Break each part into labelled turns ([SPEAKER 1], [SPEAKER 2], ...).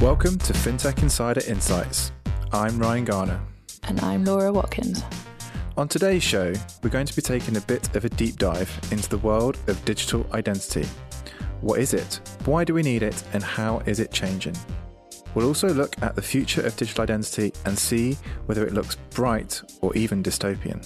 [SPEAKER 1] Welcome to FinTech Insider Insights. I'm Ryan Garner.
[SPEAKER 2] And I'm Laura Watkins.
[SPEAKER 1] On today's show, we're going to be taking a bit of a deep dive into the world of digital identity. What is it? Why do we need it? And how is it changing? We'll also look at the future of digital identity and see whether it looks bright or even dystopian.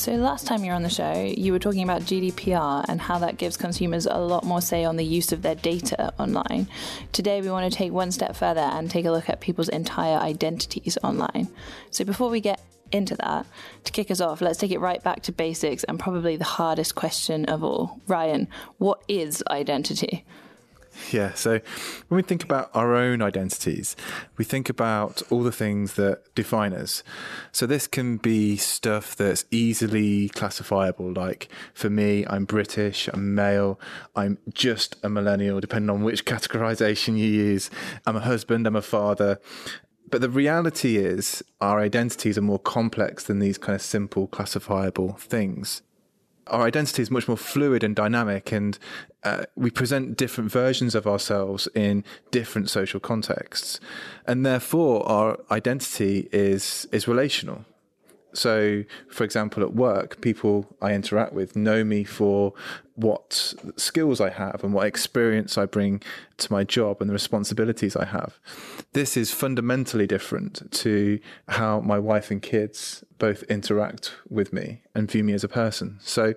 [SPEAKER 2] So, last time you were on the show, you were talking about GDPR and how that gives consumers a lot more say on the use of their data online. Today, we want to take one step further and take a look at people's entire identities online. So, before we get into that, to kick us off, let's take it right back to basics and probably the hardest question of all. Ryan, what is identity?
[SPEAKER 1] Yeah, so when we think about our own identities, we think about all the things that define us. So this can be stuff that's easily classifiable, like for me, I'm British, I'm male, I'm just a millennial, depending on which categorization you use. I'm a husband, I'm a father. But the reality is, our identities are more complex than these kind of simple classifiable things our identity is much more fluid and dynamic, and uh, we present different versions of ourselves in different social contexts, and therefore our identity is is relational. So, for example, at work, people I interact with know me for what skills I have and what experience I bring to my job and the responsibilities I have. This is fundamentally different to how my wife and kids both interact with me and view me as a person. So,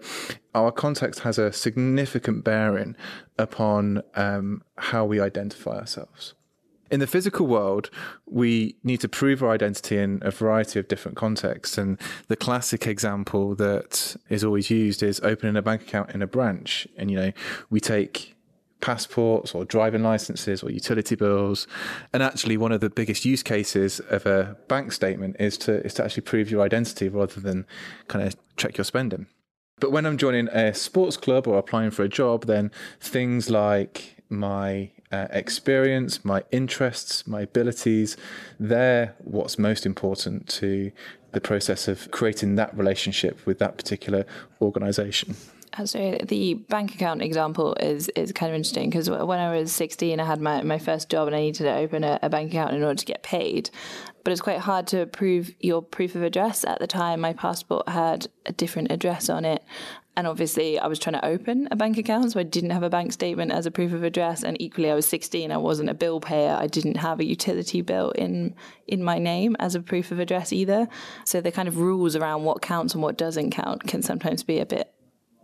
[SPEAKER 1] our context has a significant bearing upon um, how we identify ourselves in the physical world, we need to prove our identity in a variety of different contexts. And the classic example that is always used is opening a bank account in a branch. And, you know, we take passports or driving licenses or utility bills. And actually, one of the biggest use cases of a bank statement is to, is to actually prove your identity rather than kind of check your spending. But when I'm joining a sports club or applying for a job, then things like my uh, experience, my interests, my abilities, they're what's most important to the process of creating that relationship with that particular organization.
[SPEAKER 2] Uh, so the bank account example is is kind of interesting because when I was 16, I had my, my first job and I needed to open a, a, bank account in order to get paid. But it's quite hard to prove your proof of address. At the time, my passport had a different address on it. And obviously, I was trying to open a bank account, so I didn't have a bank statement as a proof of address. And equally, I was 16. I wasn't a bill payer. I didn't have a utility bill in in my name as a proof of address either. So the kind of rules around what counts and what doesn't count can sometimes be a bit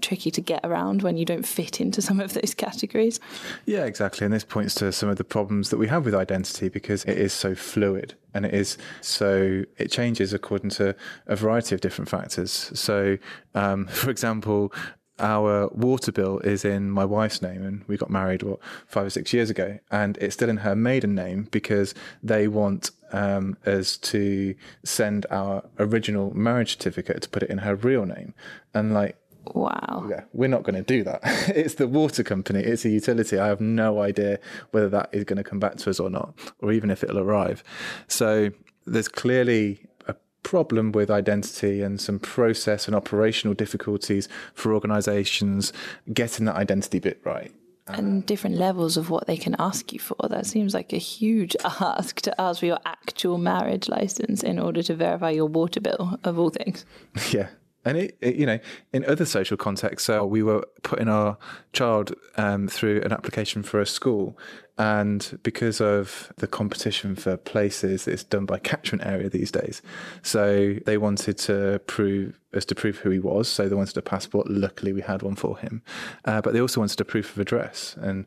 [SPEAKER 2] tricky to get around when you don't fit into some of those categories.
[SPEAKER 1] Yeah, exactly. And this points to some of the problems that we have with identity because it is so fluid and it is so it changes according to a variety of different factors. So, um, for example, our water bill is in my wife's name and we got married what five or six years ago and it's still in her maiden name because they want um, us to send our original marriage certificate to put it in her real name and like
[SPEAKER 2] Wow.
[SPEAKER 1] Yeah, we're not going to do that. it's the water company, it's a utility. I have no idea whether that is going to come back to us or not, or even if it'll arrive. So there's clearly a problem with identity and some process and operational difficulties for organizations getting that identity bit right
[SPEAKER 2] and different levels of what they can ask you for. That seems like a huge ask to ask for your actual marriage license in order to verify your water bill, of all things.
[SPEAKER 1] Yeah, and it, it, you know, in other social contexts, so we were putting our child um, through an application for a school, and because of the competition for places, it's done by catchment area these days. So they wanted to prove us to prove who he was. So they wanted a passport. Luckily, we had one for him, uh, but they also wanted a proof of address. And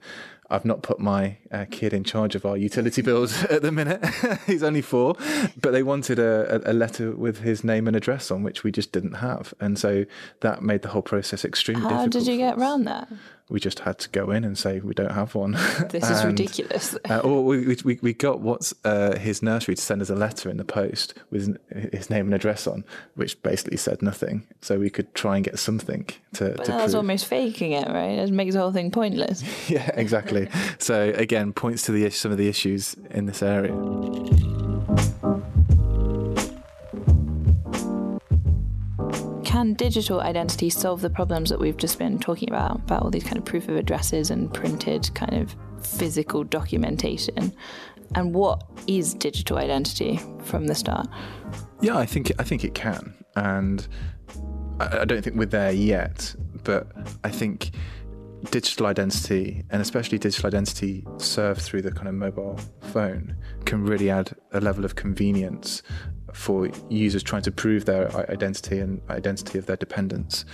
[SPEAKER 1] I've not put my uh, kid in charge of our utility bills at the minute. He's only four, but they wanted a, a, letter with his name and address on, which we just didn't have, and so that made the whole process extremely
[SPEAKER 2] How
[SPEAKER 1] difficult.
[SPEAKER 2] How did you get around that?
[SPEAKER 1] We just had to go in and say we don't have one.
[SPEAKER 2] This is ridiculous.
[SPEAKER 1] uh, or we, we, we got what's uh, his nursery to send us a letter in the post with his name and address on, which basically said nothing. So we could try and get something to.
[SPEAKER 2] But
[SPEAKER 1] to
[SPEAKER 2] that's prove. almost faking it, right? It makes the whole thing pointless.
[SPEAKER 1] yeah, exactly. so again, points to the some of the issues in this area.
[SPEAKER 2] Digital identity solve the problems that we've just been talking about, about all these kind of proof of addresses and printed kind of physical documentation? and what is digital identity from the start?
[SPEAKER 1] Yeah, I think I think it can, and I, I don't think we're there yet. But I think digital identity, and especially digital identity served through the kind of mobile phone, can really add a level of convenience for users trying to prove their identity and identity of their dependents.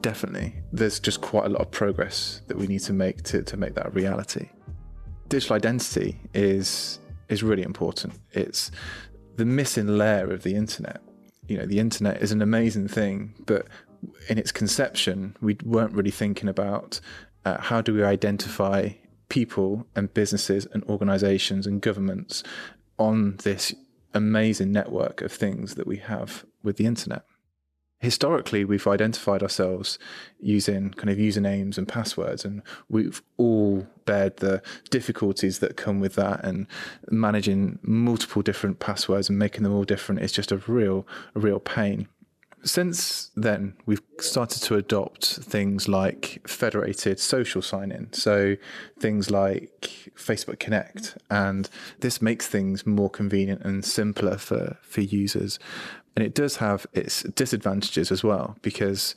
[SPEAKER 1] Definitely, there's just quite a lot of progress that we need to make to, to make that a reality. Digital identity is is really important. It's the missing layer of the internet. You know, the internet is an amazing thing, but in its conception, we weren't really thinking about uh, how do we identify people and businesses and organizations and governments on this amazing network of things that we have with the internet. Historically, we've identified ourselves using kind of usernames and passwords, and we've all bared the difficulties that come with that. And managing multiple different passwords and making them all different is just a real, a real pain. Since then, we've started to adopt things like federated social sign in. So, things like Facebook Connect. And this makes things more convenient and simpler for, for users. And it does have its disadvantages as well, because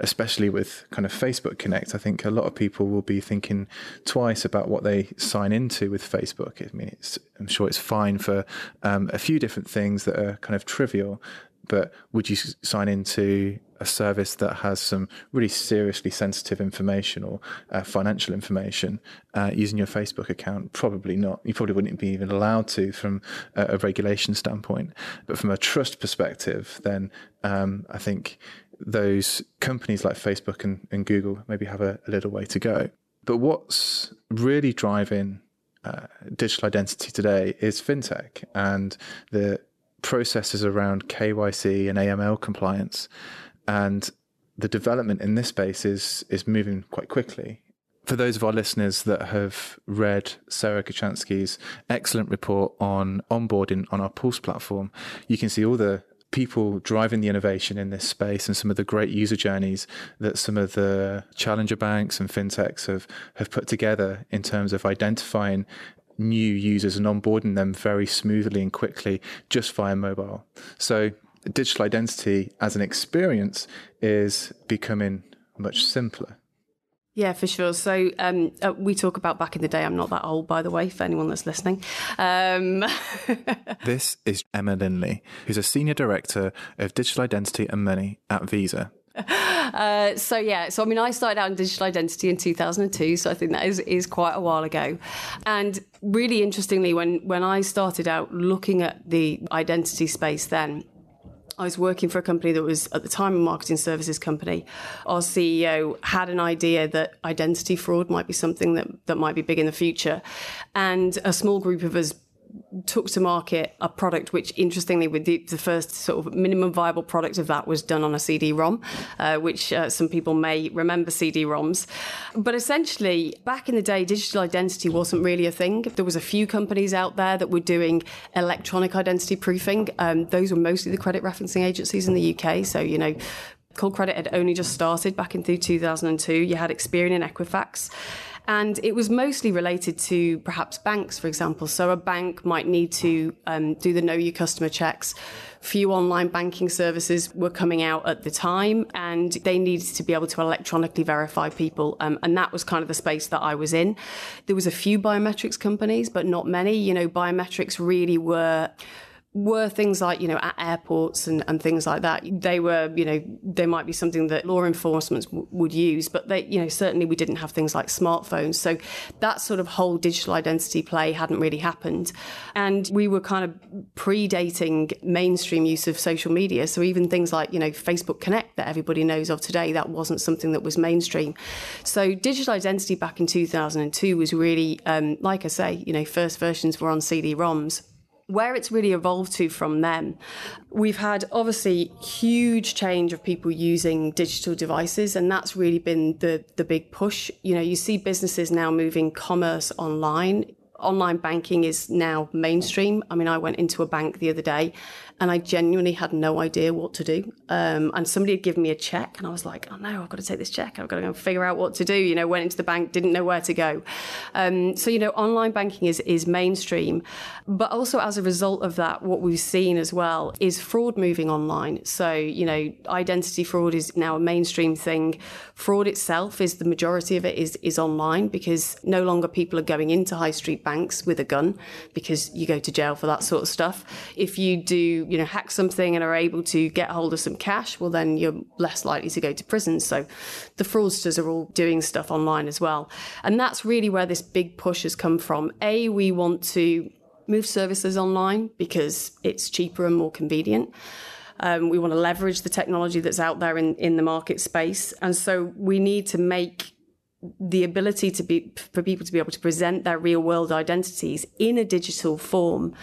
[SPEAKER 1] especially with kind of Facebook Connect, I think a lot of people will be thinking twice about what they sign into with Facebook. I mean, I'm sure it's fine for um, a few different things that are kind of trivial, but would you sign into a service that has some really seriously sensitive information or uh, financial information uh, using your Facebook account? Probably not. You probably wouldn't be even allowed to from a, a regulation standpoint. But from a trust perspective, then um, I think those companies like Facebook and, and Google maybe have a, a, little way to go. But what's really driving uh, digital identity today is fintech and the processes around KYC and AML compliance, and the development in this space is is moving quite quickly. For those of our listeners that have read Sarah Kocianski's excellent report on onboarding on our Pulse platform, you can see all the people driving the innovation in this space and some of the great user journeys that some of the challenger banks and fintechs have, have put together in terms of identifying new users and onboarding them very smoothly and quickly just via mobile. So digital identity as an experience is becoming much simpler.
[SPEAKER 3] Yeah, for sure. So um, uh, we talk about back in the day. I'm not that old, by the way, for anyone that's listening. Um...
[SPEAKER 1] this is Emma Lindley, who's a senior director of digital identity and money at Visa.
[SPEAKER 3] Uh, so yeah, so I mean, I started out in digital identity in 2002, so I think that is is quite a while ago. And really interestingly, when when I started out looking at the identity space, then I was working for a company that was at the time a marketing services company. Our CEO had an idea that identity fraud might be something that, that might be big in the future. And a small group of us took to market a product which interestingly with the, the, first sort of minimum viable product of that was done on a cd-rom uh, which uh, some people may remember cd-roms but essentially back in the day digital identity wasn't really a thing. There was a few companies out there that were doing electronic identity proofing. Um, those were mostly the credit referencing agencies in the uk so you know Callcredit had only just started back in 2002 you had experian and equifax and it was mostly related to perhaps banks, for example. So a bank might need to um, do the know your customer checks. Few online banking services were coming out at the time, and they needed to be able to electronically verify people. Um, and that was kind of the space that I was in. There was a few biometrics companies, but not many. You know, biometrics really were were things like, you know, at airports and, and things like that. They were, you know, they might be something that law enforcement w- would use, but they, you know, certainly we didn't have things like smartphones. So that sort of whole digital identity play hadn't really happened. And we were kind of predating mainstream use of social media. So even things like, you know, Facebook Connect that everybody knows of today, that wasn't something that was mainstream. So digital identity back in 2002 was really, um, like I say, you know, first versions were on CD-ROMs where it's really evolved to from them, we've had obviously huge change of people using digital devices, and that's really been the the big push. You know, you see businesses now moving commerce online online banking is now mainstream. I mean, I went into a bank the other day and I genuinely had no idea what to do. Um, and somebody had given me a check, and I was like, "Oh no, I've got to take this check. I've got to go figure out what to do." You know, went into the bank, didn't know where to go. Um, so you know, online banking is is mainstream, but also as a result of that, what we've seen as well is fraud moving online. So you know, identity fraud is now a mainstream thing. Fraud itself is the majority of it is is online because no longer people are going into high street banks with a gun because you go to jail for that sort of stuff. If you do you know, hack something and are able to get hold of some cash, well, then you're less likely to go to prison. So the fraudsters are all doing stuff online as well. And that's really where this big push has come from. A, we want to move services online because it's cheaper and more convenient. Um, we want to leverage the technology that's out there in, in the market space. And so we need to make the ability to be for people to be able to present their real world identities in a digital form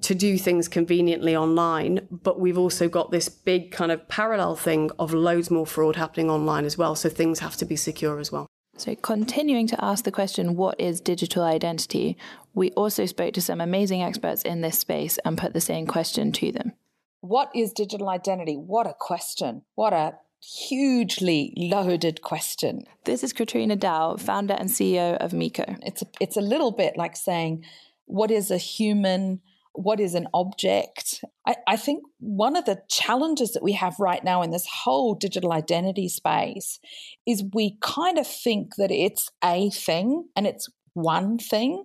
[SPEAKER 3] to do things conveniently online, but we've also got this big kind of parallel thing of loads more fraud happening online as well. So things have to be secure as well.
[SPEAKER 2] So, continuing to ask the question, what is digital identity? We also spoke to some amazing experts in this space and put the same question to them.
[SPEAKER 4] What is digital identity? What a question. What a hugely loaded question.
[SPEAKER 2] This is Katryna Dow, founder and CEO of Meeco.
[SPEAKER 4] It's a, it's a little bit like saying, what is a human? What is an object. I, I, think one of the challenges that we have right now in this whole digital identity space is we kind of think that it's a thing and it's one thing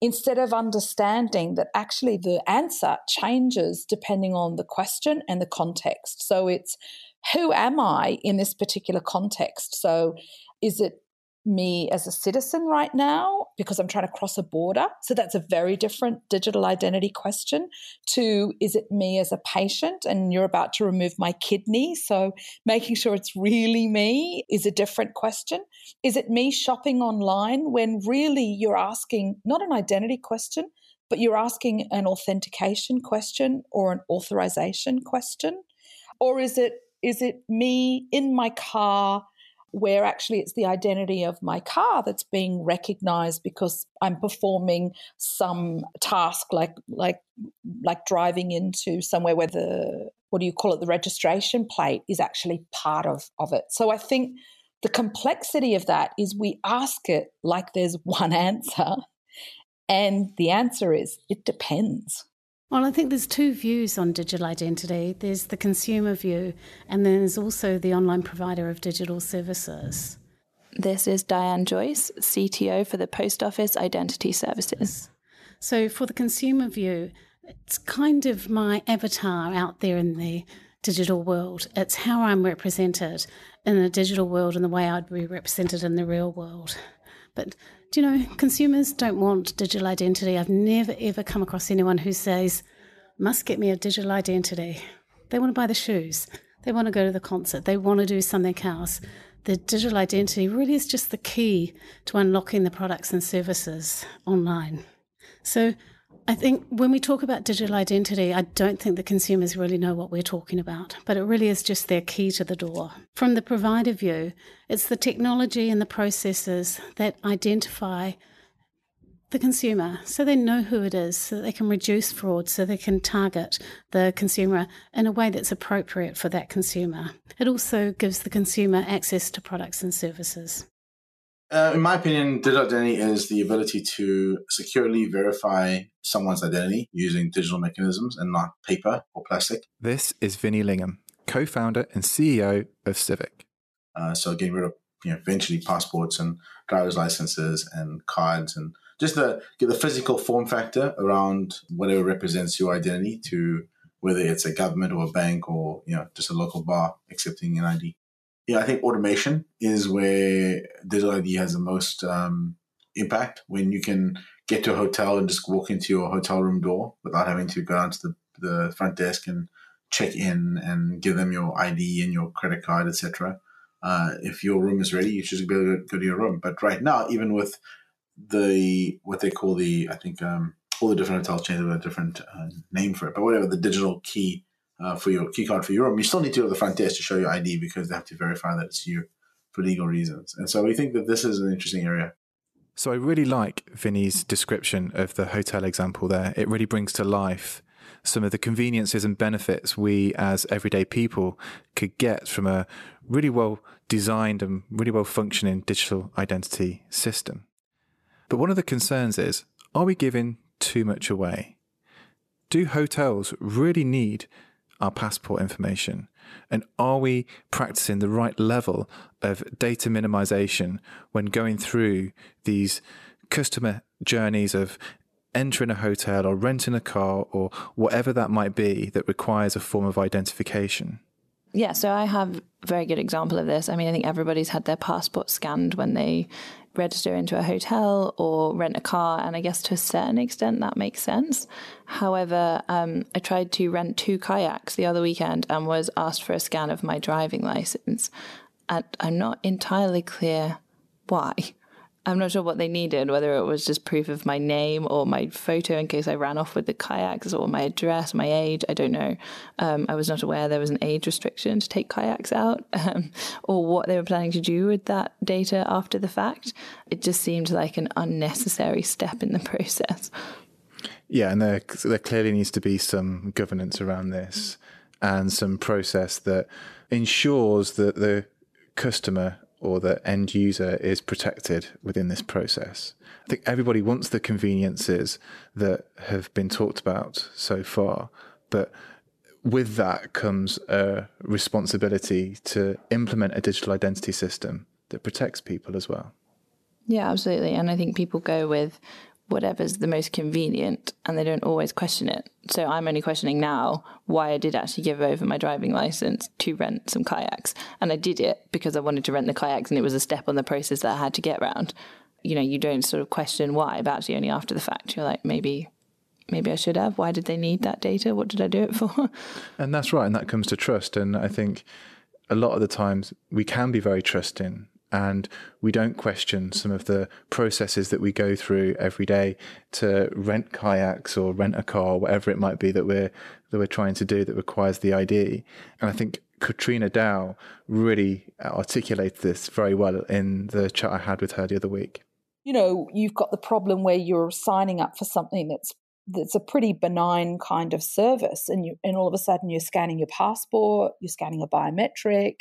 [SPEAKER 4] instead of understanding that actually the answer changes depending on the question and the context. So it's who am I in this particular context? So is it me as a citizen right now because I'm trying to cross a border. So that's a very different digital identity question to is it me as a patient and you're about to remove my kidney? So making sure it's really me is a different question. Is it me shopping online when really you're asking not an identity question, but you're asking an authentication question or an authorization question? Or is it is it me in my car where actually it's the identity of my car that's being recognized because I'm performing some task like like like driving into somewhere where the what do you call it the registration plate is actually part of of it. So I think the complexity of that is we ask it like there's one answer and the answer is it depends.
[SPEAKER 5] Well, I think there's two views on digital identity. There's the consumer view, and then there's also the online provider of digital services.
[SPEAKER 2] This is Diane Joyce, CTO for the Post Office Identity Services.
[SPEAKER 5] So, for the consumer view, it's kind of my avatar out there in the digital world. It's how I'm represented in the digital world and the way I'd be represented in the real world. But do you know, consumers don't want digital identity. I've never ever come across anyone who says, must get me a digital identity. They want to buy the shoes, they want to go to the concert, they want to do something else. The digital identity really is just the key to unlocking the products and services online. So I think when we talk about digital identity, I don't think the consumers really know what we're talking about, but it really is just their key to the door. From the provider view, it's the technology and the processes that identify the consumer so they know who it is, so they can reduce fraud, so they can target the consumer in a way that's appropriate for that consumer. It also gives the consumer access to products and services.
[SPEAKER 6] Uh, in my opinion, digital identity is the ability to securely verify someone's identity using digital mechanisms and not paper or plastic.
[SPEAKER 1] This is Vinny Lingham, co founder and CEO of Civic.
[SPEAKER 6] Uh, so, getting rid of you know, eventually passports and driver's licenses and cards and just the get the physical form factor around whatever represents your identity to whether it's a government or a bank or you know just a local bar accepting an ID yeah, I think automation is where digital ID has the most um, impact. When you can get to a hotel and just walk into your hotel room door without having to go down to the, the front desk and check in and give them your ID and your credit card, etc. Uh, if your room is ready, you should be able to go to your room. But right now, even with the what they call the, I think um, all the different hotel chains have a different uh, name for it, but whatever the digital key uh, for your key card for room, you still need to go to the front desk to show your ID because they have to verify that it's you for legal reasons. And so we think that this is an interesting area.
[SPEAKER 1] So I really like Vinny's description of the hotel example there. It really brings to life some of the conveniences and benefits we as everyday people could get from a really well designed and really well functioning digital identity system. But one of the concerns is are we giving too much away? Do hotels really need our passport information? And are we practicing the right level of data minimization when going through these customer journeys of entering a hotel or renting a car or whatever that might be that requires a form of identification?
[SPEAKER 2] Yeah, so I have a very good example of this. I mean, I think everybody's had their passport scanned when they register into a hotel or rent a car. And I guess to a certain extent that makes sense. However, um, I tried to rent two kayaks the other weekend and was asked for a scan of my driving license. And I'm not entirely clear why. I'm not sure what they needed, whether it was just proof of my name or my photo in case I ran off with the kayaks or my address, my age. I don't know. Um, I was not aware there was an age restriction to take kayaks out um, or what they were planning to do with that data after the fact. It just seemed like an unnecessary step in the process.
[SPEAKER 1] Yeah, and there, there clearly needs to be some governance around this and some process that ensures that the customer or the end user is protected within this process. I think everybody wants the conveniences that have been talked about so far, but with that comes a responsibility to implement a digital identity system that protects people as well.
[SPEAKER 2] Yeah, absolutely. And I think people go with whatever's the most convenient and they don't always question it. So I'm only questioning now why I did actually give over my driving license to rent some kayaks. And I did it because I wanted to rent the kayaks and it was a step on the process that I had to get around. You know, you don't sort of question why, but actually only after the fact. You're like, maybe maybe I should have. Why did they need that data? What did I do it for?
[SPEAKER 1] and that's right. And that comes to trust. And I think a lot of the times we can be very trusting and we don't question some of the processes that we go through every day to rent kayaks or rent a car, whatever it might be that we're that we're trying to do that requires the ID. And I think Katryna Dow really articulated this very well in the chat I had with her the other week.
[SPEAKER 4] You know, you've got the problem where you're signing up for something that's that's a pretty benign kind of service and you and all of a sudden you're scanning your passport, you're scanning a biometric,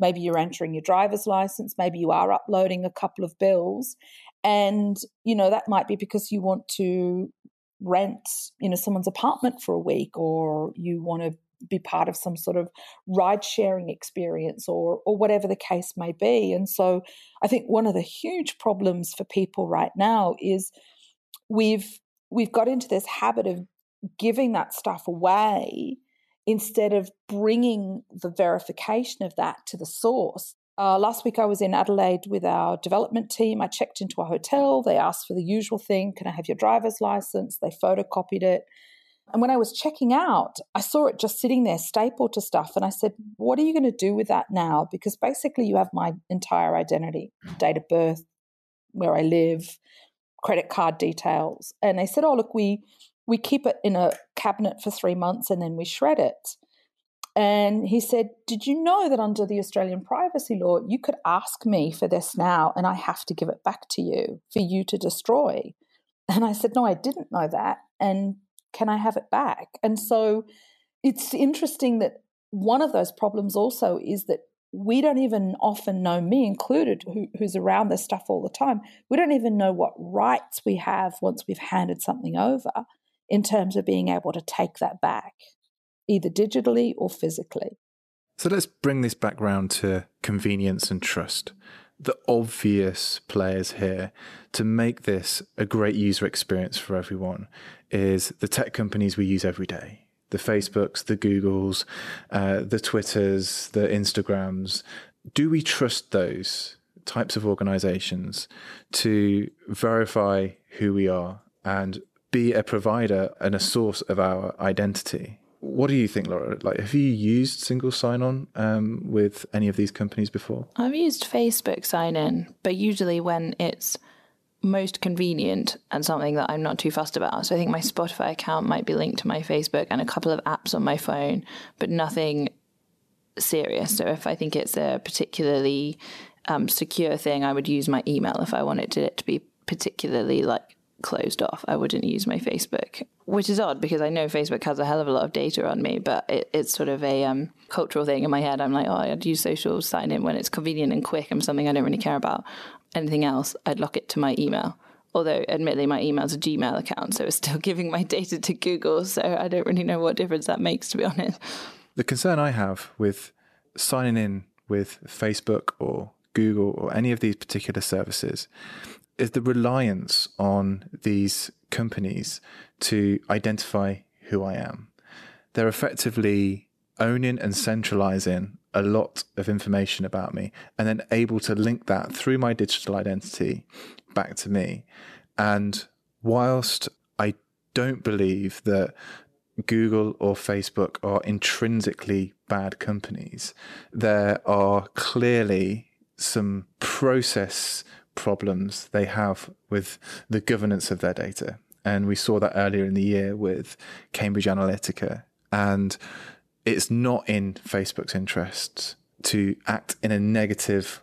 [SPEAKER 4] Maybe you're entering your driver's license. Maybe you are uploading a couple of bills. And, you know, that might be because you want to rent, you know, someone's apartment for a week or you want to be part of some sort of ride sharing experience or or whatever the case may be. And so I think one of the huge problems for people right now is we've we've got into this habit of giving that stuff away instead of bringing the verification of that to the source. Uh, last week I was in Adelaide with our development team. I checked into a hotel. They asked for the usual thing Can I have your driver's license? They photocopied it. And when I was checking out, I saw it just sitting there stapled to stuff. And I said, What are you going to do with that now? Because basically, you have my entire identity date of birth, where I live, credit card details. And they said, Oh, look, we we keep it in a cabinet for three months and then we shred it. And he said, Did you know that under the Australian privacy law, you could ask me for this now and I have to give it back to you for you to destroy? And I said, No, I didn't know that. And can I have it back? And so it's interesting that one of those problems also is that we don't even often know, me included, who, who's around this stuff all the time, we don't even know what rights we have once we've handed something over in terms of being able to take that back, either digitally or physically.
[SPEAKER 1] So let's bring this back round to convenience and trust. The obvious players here to make this a great user experience for everyone is the tech companies we use every day the Facebooks, the Googles, uh, the Twitters, the Instagrams. Do we trust those types of organizations to verify who we are and be a provider and a source of our identity. What do you think, Laura? Like, have you used single sign-on um, with any of these companies before?
[SPEAKER 2] I've used Facebook sign-in, but usually when it's most convenient and something that I'm not too fussed about. So I think my Spotify account might be linked to my Facebook and a couple of apps on my phone, but nothing serious. So if I think it's a particularly um, secure thing, I would use my email if I wanted it to be particularly like closed off. I wouldn't use my Facebook, which is odd because I know Facebook has a hell of a lot of data on me, but it, it's sort of a um, cultural thing in my head. I'm like, oh, I'd use social sign in when it's convenient and quick and something I don't really care about. Anything else, I'd lock it to my email. Although, admittedly, my email's a Gmail account, so it's still giving my data to Google. So I don't really know what difference that makes, to be honest.
[SPEAKER 1] The concern I have with signing in with Facebook or Google or any of these particular services is the reliance on these companies to identify who I am. They're effectively owning and centralizing a lot of information about me and then able to link that through my digital identity back to me. And whilst I don't believe that Google or Facebook are intrinsically bad companies, there are clearly some process problems they have with the governance of their data. And we saw that earlier in the year with Cambridge Analytica. And it's not in Facebook's interests to act in a negative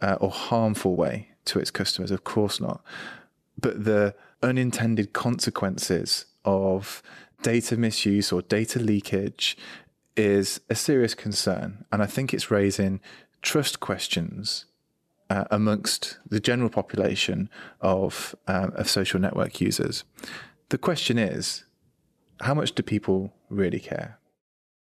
[SPEAKER 1] uh, or harmful way to its customers. Of course not. But the unintended consequences of data misuse or data leakage is a serious concern. And I think it's raising trust questions uh, amongst the general population of, um, of social network users. The question is, how much do people really care?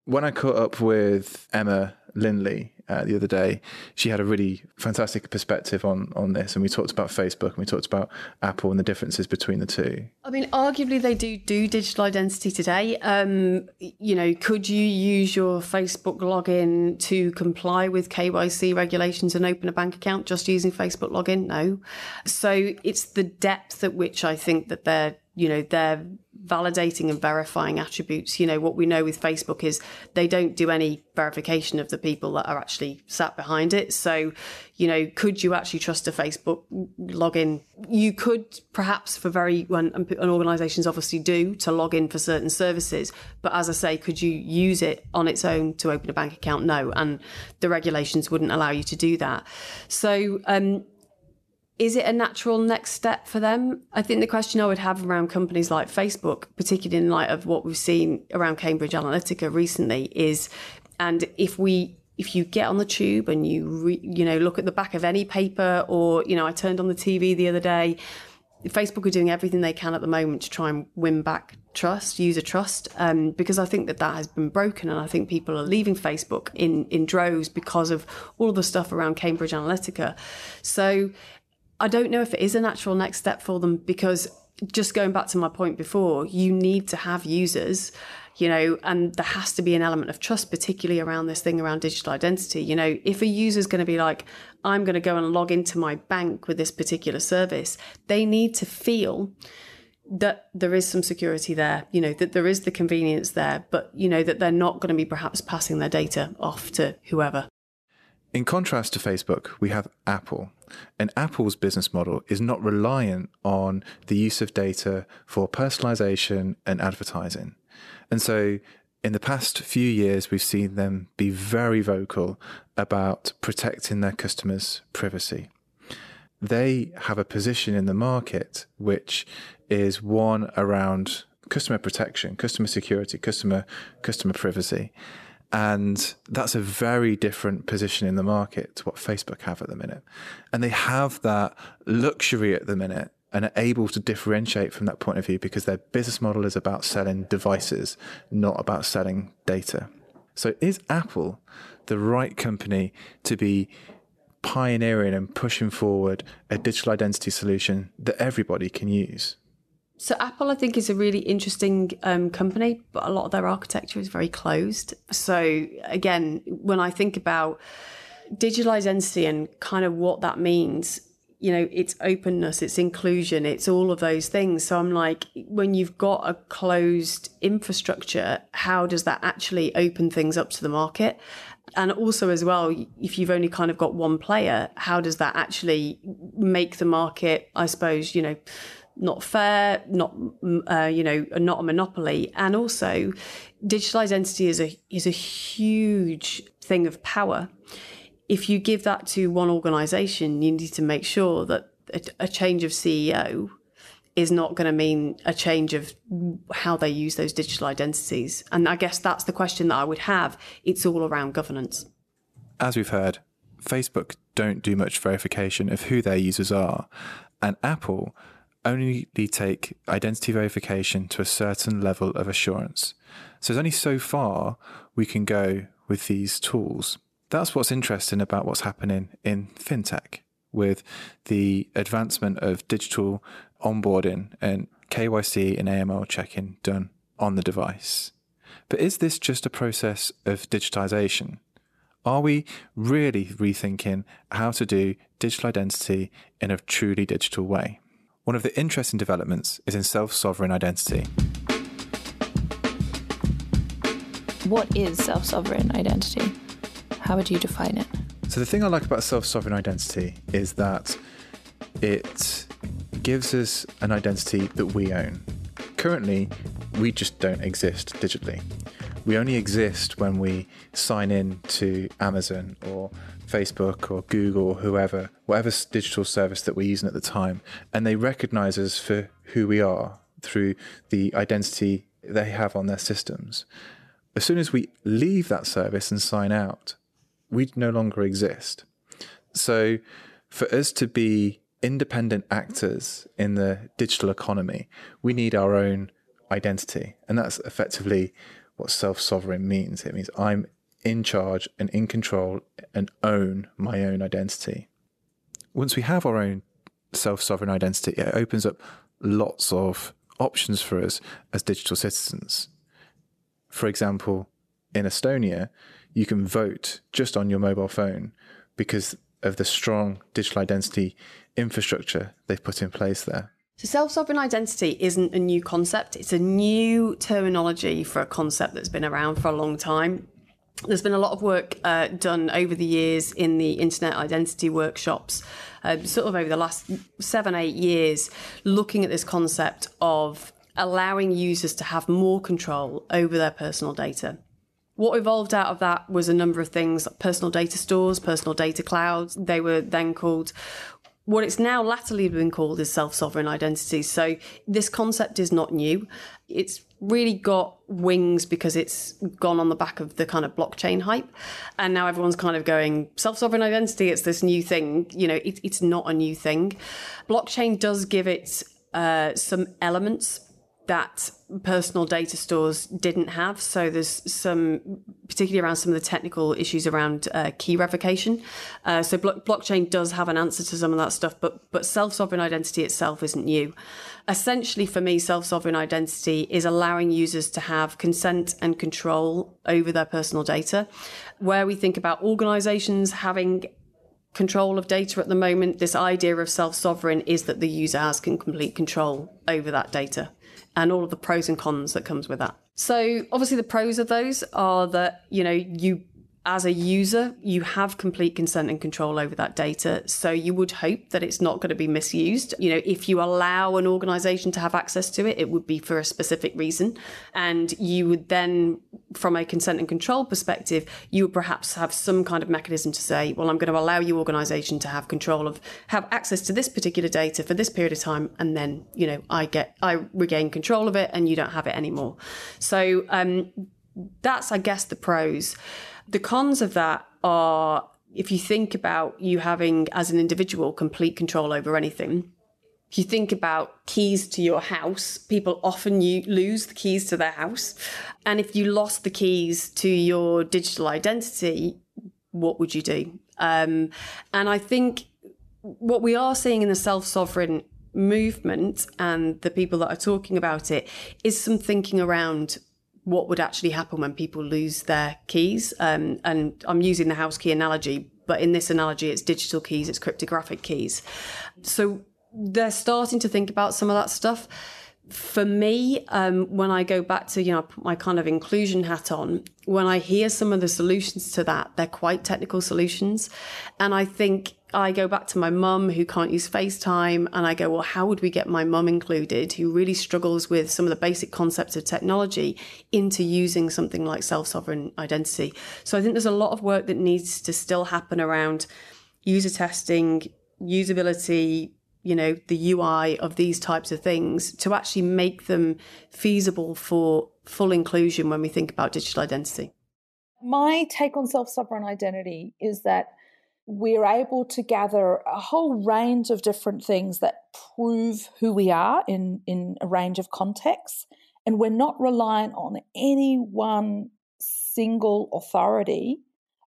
[SPEAKER 1] When I caught up with Emma Lindley uh, the other day, she had a really fantastic perspective on on this, and we talked about Facebook and we talked about Apple and the differences between the two.
[SPEAKER 3] I mean, arguably they do do digital identity today. Um, you know, could you use your Facebook login to comply with KYC regulations and open a bank account just using Facebook login? No. So it's the depth at which I think that they're you know they're validating and verifying attributes. You know what we know with facebook is they don't do any verification of the people that are actually sat behind it. So you know could you actually trust a facebook login? You could perhaps for very when organizations obviously do to log in for certain services. But as i say could you use it on its own to open a bank account? No. And the regulations wouldn't allow you to do that. So um, is it a natural next step for them? I think the question I would have around companies like Facebook, particularly in light of what we've seen around Cambridge Analytica recently, is and if we if you get on the tube and you re, you know look at the back of any paper or you know I turned on the TV the other day, Facebook are doing everything they can at the moment to try and win back trust, user trust, um, because I think that that has been broken, and I think people are leaving Facebook in in droves because of all the stuff around Cambridge Analytica. So I don't know if it is a natural next step for them because just going back to my point before, you need to have users, you know, and there has to be an element of trust, particularly around this thing around digital identity. You know, if a user is going to be like, I'm going to go and log into my bank with this particular service, they need to feel that there is some security there, you know, that there is the convenience there, but, you know, that they're not going to be perhaps passing their data off to whoever.
[SPEAKER 1] In contrast to Facebook, we have Apple. And Apple's business model is not reliant on the use of data for personalization and advertising. And so in the past few years, we've seen them be very vocal about protecting their customers' privacy. They have a position in the market which is one around customer protection, customer security, customer customer privacy. And that's a very different position in the market to what Facebook have at the minute. And they have that luxury at the minute and are able to differentiate from that point of view because their business model is about selling devices, not about selling data. So is Apple the right company to be pioneering and pushing forward a digital identity solution that everybody can use?
[SPEAKER 3] So Apple, I think, is a really interesting um, company, but a lot of their architecture is very closed. So again, when I think about digital identity and kind of what that means, you know, it's openness, it's inclusion, it's all of those things. So I'm like, when you've got a closed infrastructure, how does that actually open things up to the market? And also, as well, if you've only kind of got one player, how does that actually make the market, I suppose, you know, not fair, not uh, you know, not a monopoly, and also digital identity is a is a huge thing of power. If you give that to one organisation, you need to make sure that a, a change of CEO is not going to mean a change of how they use those digital identities. And I guess that's the question that I would have. It's all around governance.
[SPEAKER 1] As we've heard, Facebook don't do much verification of who their users are, and Apple only take identity verification to a certain level of assurance. So there's only so far we can go with these tools. That's what's interesting about what's happening in fintech with the advancement of digital onboarding and KYC and AML checking done on the device. But is this just a process of digitization? Are we really rethinking how to do digital identity in a truly digital way? One of the interesting developments is in self sovereign identity.
[SPEAKER 2] What is self sovereign identity? How would you define it?
[SPEAKER 1] So, the thing I like about self sovereign identity is that it gives us an identity that we own. Currently, we just don't exist digitally. We only exist when we sign in to Amazon or Facebook or Google or whoever, whatever digital service that we're using at the time, and they recognize us for who we are through the identity they have on their systems. As soon as we leave that service and sign out, we no longer exist. So, for us to be independent actors in the digital economy, we need our own identity. And that's effectively what self sovereign means. It means I'm in charge and in control and own my own identity. Once we have our own self sovereign identity, it opens up lots of options for us as digital citizens. For example, in Estonia, you can vote just on your mobile phone because of the strong digital identity infrastructure they've put in place there.
[SPEAKER 3] So, self sovereign identity isn't a new concept, it's a new terminology for a concept that's been around for a long time. There's been a lot of work uh, done over the years in the internet identity workshops, uh, sort of over the last seven, eight years, looking at this concept of allowing users to have more control over their personal data. What evolved out of that was a number of things like personal data stores, personal data clouds. They were then called what it's now latterly been called is self sovereign identity. So this concept is not new. It's really got wings because it's gone on the back of the kind of blockchain hype. And now everyone's kind of going self sovereign identity, it's this new thing. You know, it, it's not a new thing. Blockchain does give it uh, some elements that personal data stores didn't have. So there's some, particularly around some of the technical issues around uh, key revocation. Uh, so blo- blockchain does have an answer to some of that stuff, but but self sovereign identity itself isn't new. Essentially, for me, self sovereign identity is allowing users to have consent and control over their personal data. Where we think about organizations having control of data at the moment, this idea of self sovereign is that the user has complete control over that data and all of the pros and cons that comes with that. So obviously the pros of those are that, you know, you as a user, you have complete consent and control over that data. So you would hope that it's not going to be misused. You know, if you allow an organization to have access to it, it would be for a specific reason. And you would then, from a consent and control perspective, you would perhaps have some kind of mechanism to say, well, I'm going to allow your organization to have control of, have access to this particular data for this period of time. And then, you know, I get, I regain control of it and you don't have it anymore. So, um, that's, I guess, the pros. The cons of that are if you think about you having, as an individual, complete control over anything. If you think about keys to your house, people often you lose the keys to their house. And if you lost the keys to your digital identity, what would you do? Um, and I think what we are seeing in the self sovereign movement and the people that are talking about it is some thinking around what would actually happen when people lose their keys. Um, and I'm using the house key analogy, but in this analogy, it's digital keys, it's cryptographic keys. So they're starting to think about some of that stuff. For me, um, when I go back to you know my kind of inclusion hat on, when I hear some of the solutions to that, they're quite technical solutions, and I think I go back to my mum who can't use FaceTime and I go, well, how would we get my mum included who really struggles with some of the basic concepts of technology into using something like self sovereign identity? So I think there's a lot of work that needs to still happen around user testing, usability, you know, the UI of these types of things to actually make them feasible for full inclusion when we think about digital identity.
[SPEAKER 4] My take on self sovereign identity is that we're able to gather a whole range of different things that prove who we are in, in a range of contexts. And we're not reliant on any one single authority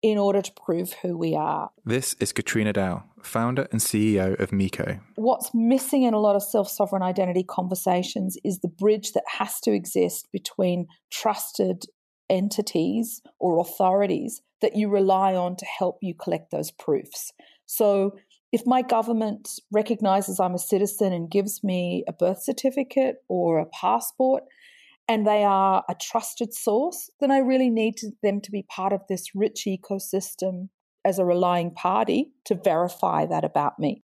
[SPEAKER 4] in order to prove who we are.
[SPEAKER 1] This is Katryna Dow, founder and CEO of Meeco.
[SPEAKER 4] What's missing in a lot of self sovereign identity conversations is the bridge that has to exist between trusted entities or authorities that you rely on to help you collect those proofs. So, if my government recognizes I'm a citizen and gives me a birth certificate or a passport, and they are a trusted source, then I really need to, them to be part of this rich ecosystem as a relying party to verify that about me.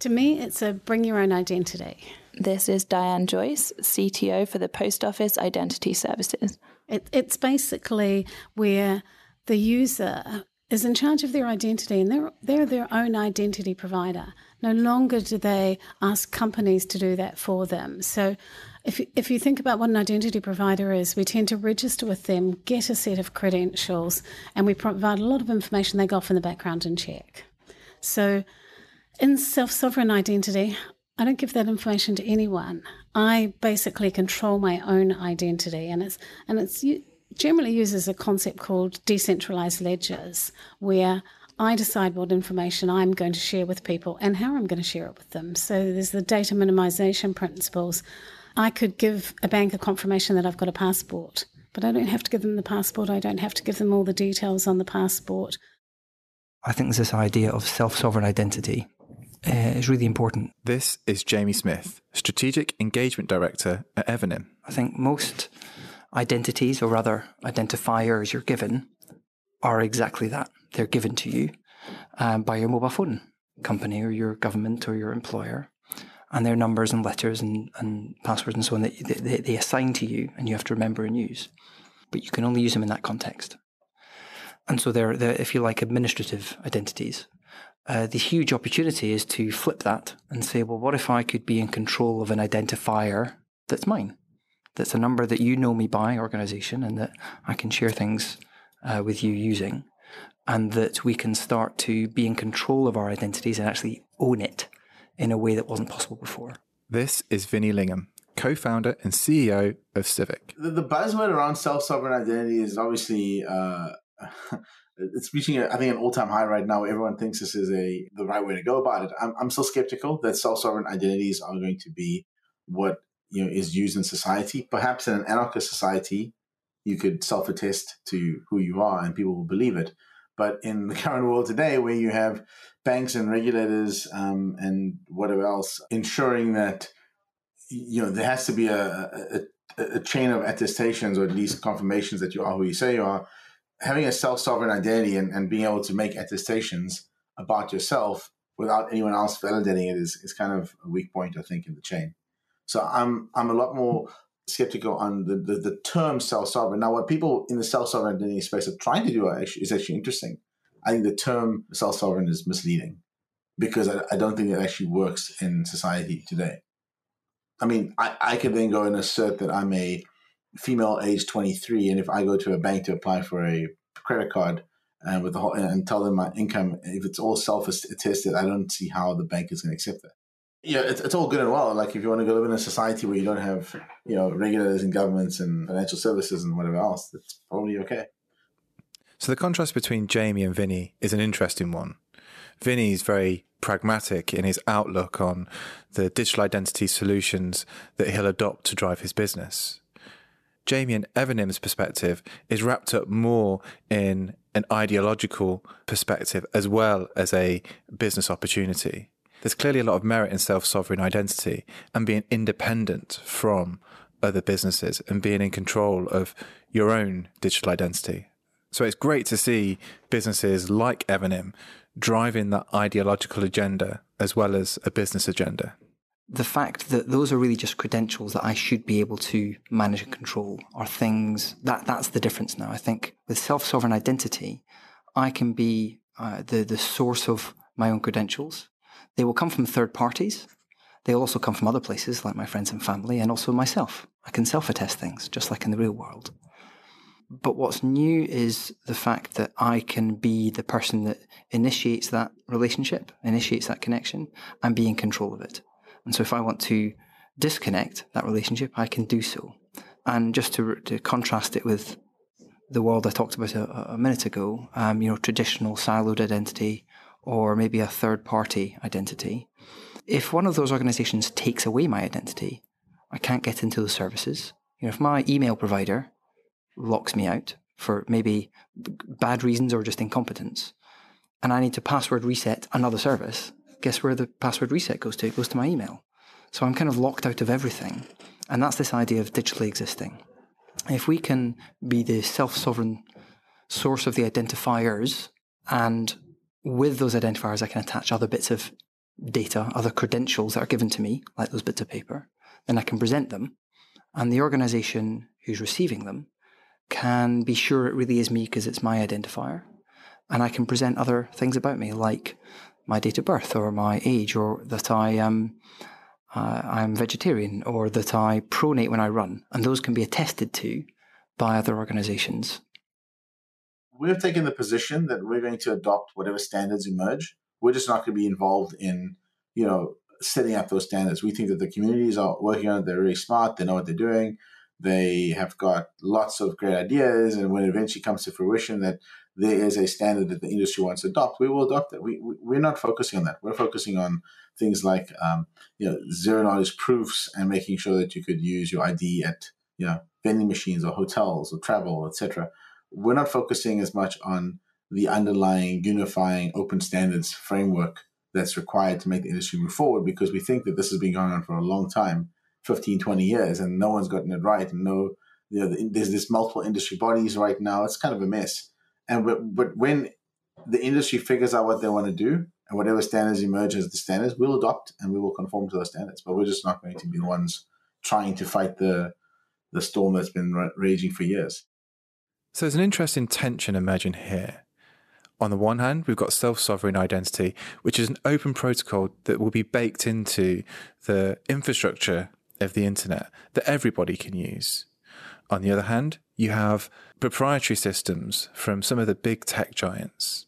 [SPEAKER 5] To me, it's a bring your own identity.
[SPEAKER 2] This is Diane Joyce, CTO for the Post Office Identity Services.
[SPEAKER 5] It, it's basically where the user is in charge of their identity and they're, they're their own identity provider. No longer do they ask companies to do that for them. So if, if you think about what an identity provider is, we tend to register with them, get a set of credentials, and we provide a lot of information they go off in the background and check. So in self sovereign identity, I don't give that information to anyone. I basically control my own identity, and it's and it's generally uses a concept called decentralized ledgers, where I decide what information I'm going to share with people and how I'm going to share it with them. So there's the data minimization principles. I could give a bank a confirmation that I've got a passport, but I don't have to give them the passport. I don't have to give them all the details on the passport.
[SPEAKER 7] I think there's this idea of self sovereign identity uh, is really important.
[SPEAKER 1] This is Jamie Smith, Strategic Engagement Director at Evernym.
[SPEAKER 7] I think most identities, or rather identifiers you're given, are exactly that. They're given to you um, by your mobile phone company or your government or your employer. And their numbers and letters and, and passwords and so on that they, they assign to you and you have to remember and use. But you can only use them in that context. And so they're, they're if you like, administrative identities. Uh, the huge opportunity is to flip that and say, well, what if I could be in control of an identifier that's mine? That's a number that you know me by, organization, and that I can share things uh, with you using, and that we can start to be in control of our identities and actually own it in a way that wasn't possible before.
[SPEAKER 1] This is Vinny Lingham, co founder and CEO of Civic.
[SPEAKER 6] The, the buzzword around self sovereign identity is obviously. Uh, it's reaching, I think, an all-time high right now. Everyone thinks this is a the right way to go about it. I'm, I'm still skeptical that self-sovereign identities are going to be what you know is used in society. Perhaps in an anarchist society, you could self-attest to who you are, and people will believe it. But in the current world today, where you have banks and regulators um, and whatever else ensuring that you know there has to be a, a, a chain of attestations or at least confirmations that you are who you say you are having a self sovereign identity and, and being able to make attestations about yourself without anyone else validating it is, is kind of a weak point, I think, in the chain. So I'm I'm a lot more skeptical on the, the, the term self sovereign. Now, what people in the self sovereign identity space are trying to do actually, is actually interesting. I think the term self sovereign is misleading because I, I, don't think it actually works in society today. I mean, I, I could then go and assert that I'm a female age 23 and if i go to a bank to apply for a credit card and uh, with the whole and tell them my income if it's all self attested i don't see how the bank is going to accept that. Yeah it's, it's all good and well like if you want to go live in a society where you don't have you know regulators and governments and financial services and whatever else that's probably okay.
[SPEAKER 1] So the contrast between jamie and vinny is an interesting one. Vinny's very pragmatic in his outlook on the digital identity solutions that he'll adopt to drive his business Jamie and Evernym's perspective is wrapped up more in an ideological perspective as well as a business opportunity. There's clearly a lot of merit in self sovereign identity and being independent from other businesses and being in control of your own digital identity. So it's great to see businesses like Evanim driving that ideological agenda as well as a business agenda
[SPEAKER 7] the fact that those are really just credentials that I should be able to manage and control are things that that's the difference now. I think with self sovereign identity, I can be uh, the the source of my own credentials. They will come from third parties. They'll also come from other places like my friends and family and also myself. I can self attest things just like in the real world. But what's new is the fact that I can be the person that initiates that relationship, initiates that connection, and be in control of it. And so if I want to disconnect that relationship, I can do so. And just to, to contrast it with the world I talked about a, a minute ago, um, you know, traditional siloed identity or maybe a third party identity. If one of those organizations takes away my identity, I can't get into those services. You know, if my email provider locks me out for maybe bad reasons or just incompetence, and I need to password reset another service, guess where the password reset goes to? It goes to my email. So I'm kind of locked out of everything. And that's this idea of digitally existing. If we can be the self sovereign source of the identifiers, and with those identifiers, I can attach other bits of data, other credentials that are given to me, like those bits of paper, then I can present them. And the organization who's receiving them can be sure it really is me because it's my identifier. And I can present other things about me, like my date of birth or my age, or that I am uh, I'm vegetarian, or that I pronate when I run, and those can be attested to by other organizations.
[SPEAKER 6] We've taken the position that we're going to adopt whatever standards emerge. We're just not going to be involved in, you know, setting up those standards. We think that the communities are working on it. They're really smart. They know what they're doing. They have got lots of great ideas, and when it eventually comes to fruition that there is a standard that the industry wants to adopt, we will adopt it. We, we are not focusing on that. We're focusing on things like um, you know zero knowledge proofs and making sure that you could use your ID at you know vending machines or hotels or travel, etc. We're not focusing as much on the underlying unifying open standards framework that's required to make the industry move forward because we think that this has been going on for a long time 15 20 years and no one's gotten it right and no you know, there's this multiple industry bodies right now it's kind of a mess and but, but when the industry figures out what they want to do and whatever standards emerge as the standards, we'll adopt and we will conform to those standards. But we're just not going to be the ones trying to fight the the storm that's been raging for years.
[SPEAKER 1] So there's an interesting tension emerging here. On the one hand, we've got self sovereign identity, which is an open protocol that will be baked into the infrastructure of the internet that everybody can use. On the other hand, you have proprietary systems from some of the big tech giants.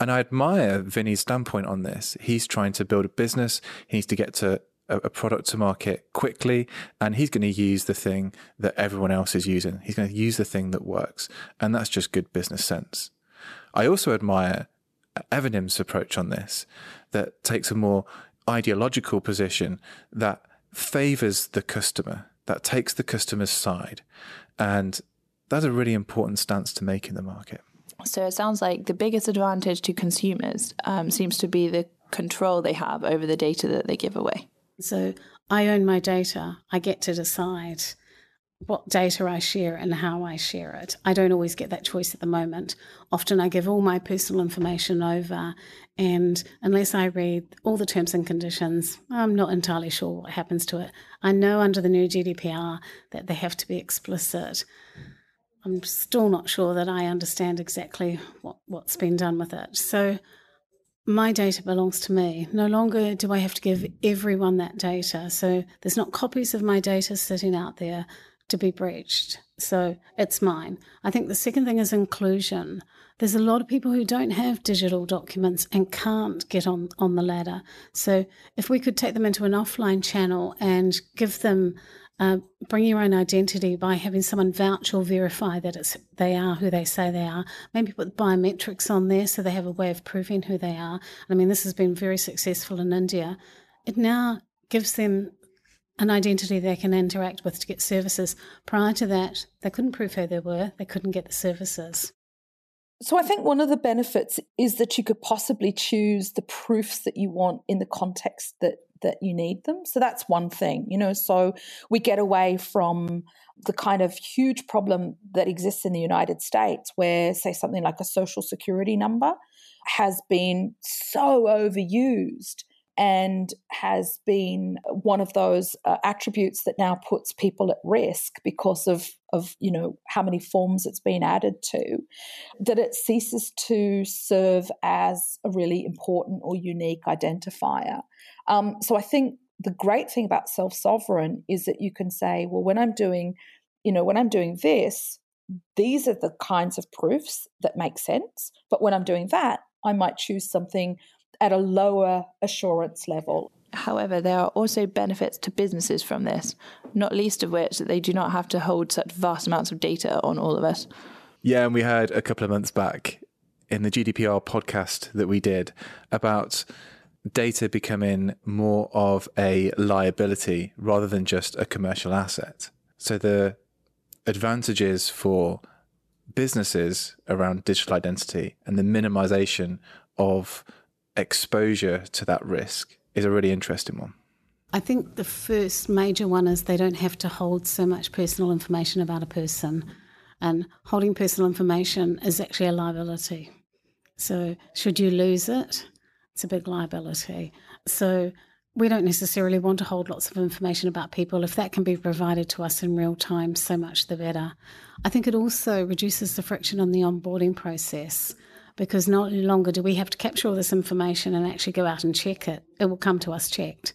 [SPEAKER 1] And I admire Vinny's standpoint on this. He's trying to build a business. He needs to get to a, product to market quickly, and he's going to use the thing that everyone else is using. He's going to use the thing that works, and that's just good business sense. I also admire Evernym's approach on this, that takes a more ideological position that favors the customer, that takes the customer's side, and that's a really important stance to make in the market.
[SPEAKER 2] So it sounds like the biggest advantage to consumers um, seems to be the control they have over the data that they give away.
[SPEAKER 5] So I own my data. I get to decide what data I share and how I share it. I don't always get that choice at the moment. Often I give all my personal information over, and unless I read all the terms and conditions, I'm not entirely sure what happens to it. I know under the new GDPR that they have to be explicit. I'm still not sure that I understand exactly what, what's been done with it. So my data belongs to me. No longer do I have to give everyone that data. So there's not copies of my data sitting out there to be breached. So it's mine. I think the second thing is inclusion. There's a lot of people who don't have digital documents and can't get on, on the ladder. So if we could take them into an offline channel and give them uh, bring your own identity by having someone vouch or verify that it's they are who they say they are. Maybe put biometrics on there so they have a way of proving who they are. I mean, this has been very successful in India. It now gives them an identity they can interact with to get services. Prior to that, they couldn't prove who they were. They couldn't get the services.
[SPEAKER 4] So I think one of the benefits is that you could possibly choose the proofs that you want in the context that that you need them. So that's one thing, you know. So we get away from the kind of huge problem that exists in the United States where say something like a social security number has been so overused and has been one of those uh, attributes that now puts people at risk because of of you know how many forms it's been added to that it ceases to serve as a really important or unique identifier. Um, so i think the great thing about self sovereign is that you can say well when i'm doing you know when i'm doing this these are the kinds of proofs that make sense but when i'm doing that i might choose something at a lower assurance level.
[SPEAKER 2] However, there are also benefits to businesses from this, not least of which that they do not have to hold such vast amounts of data on all of us.
[SPEAKER 1] Yeah, and we heard a couple of months back in the GDPR podcast that we did about data becoming more of a liability rather than just a commercial asset. So the advantages for businesses around digital identity and the minimization of exposure to that risk is a really interesting one.
[SPEAKER 5] I think the first major one is they don't have to hold so much personal information about a person. And holding personal information is actually a liability. So, should you lose it, it's a big liability. So, we don't necessarily want to hold lots of information about people. If that can be provided to us in real time, so much the better. I think it also reduces the friction on the onboarding process because no longer do we have to capture all this information and actually go out and check it. It will come to us checked.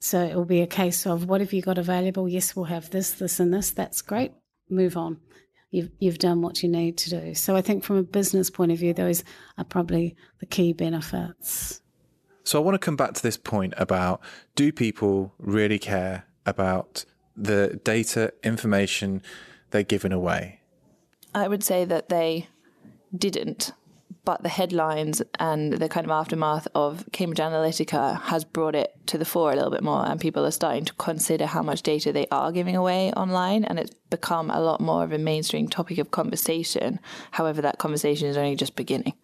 [SPEAKER 5] So it will be a case of what have you got available? Yes, we'll have this, this, and this. That's great. Move on. You've, you've done what you need to do. So I think from a business point of view, those are probably the key benefits.
[SPEAKER 1] So I want to come back to this point about do people really care about the data information they're giving away?
[SPEAKER 2] I would say that they didn't but the headlines and the kind of aftermath of Cambridge Analytica has brought it to the fore a little bit more, and people are starting to consider how much data they are giving away online, and it's become a lot more of a mainstream topic of conversation. However, that conversation is only just beginning.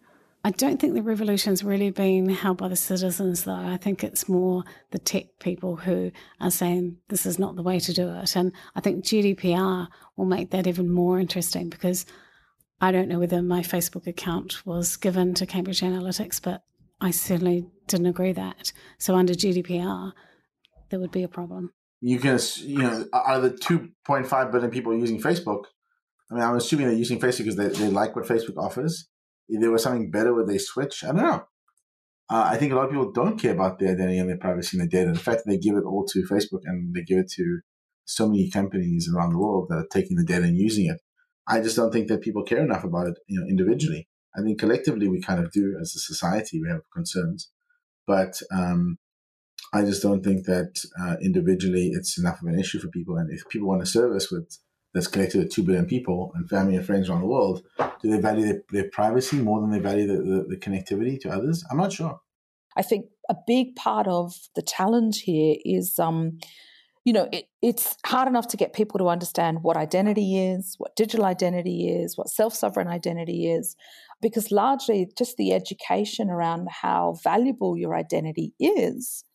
[SPEAKER 5] I don't think the revolution's really been held by the citizens, though. I think it's more the tech people who are saying this is not the way to do it. And I think GDPR will make that even more interesting because I don't know whether my Facebook account was given to Cambridge Analytics, but I certainly didn't agree that. So under GDPR, there would be a problem.
[SPEAKER 6] You can, you know, out of the 2.5 billion people using Facebook, I mean, I'm assuming they're using Facebook because they, they like what Facebook offers. If there was something better, would they switch? I don't know. Uh, I think a lot of people don't care about their identity and their privacy and their data. The fact that they give it all to Facebook and they give it to so many companies around the world that are taking the data and using it I just don't think that people care enough about it, you know, individually. I think collectively we kind of do as a society. We have concerns, but um, I just don't think that uh, individually it's enough of an issue for people. And if people want a service with that's connected to two billion people and family and friends around the world, do they value their, their privacy more than they value the, the, the connectivity to others? I'm not sure.
[SPEAKER 4] I think a big part of the challenge here is um, you know, it, it's hard enough to get people to understand what identity is, what digital identity is, what self sovereign identity is, because largely just the education around how valuable your identity is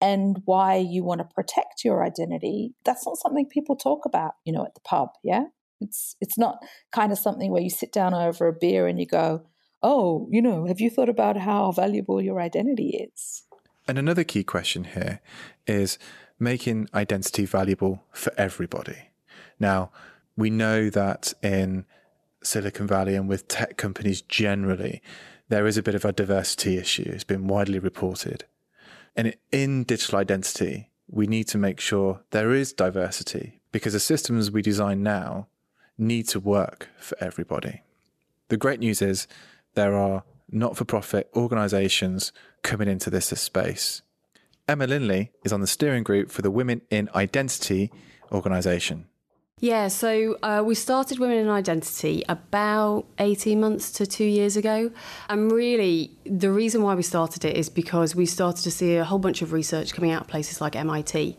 [SPEAKER 4] and why you want to protect your identity, that's not something people talk about, you know, at the pub. Yeah. It's, it's not kind of something where you sit down over a beer and you go, oh, you know, have you thought about how valuable your identity is?
[SPEAKER 1] And another key question here is making identity valuable for everybody. Now, we know that in Silicon Valley and with tech companies generally, there is a bit of a diversity issue. It's been widely reported. And in digital identity, we need to make sure there is diversity because the systems we design now need to work for everybody. The great news is there are not for profit organizations coming into this space Emma Lindley is on the steering group for the Women in Identity organisation.
[SPEAKER 3] Yeah, so uh, we started Women in Identity about 18 months to two years ago. And really, the reason why we started it is because we started to see a whole bunch of research coming out of places like MIT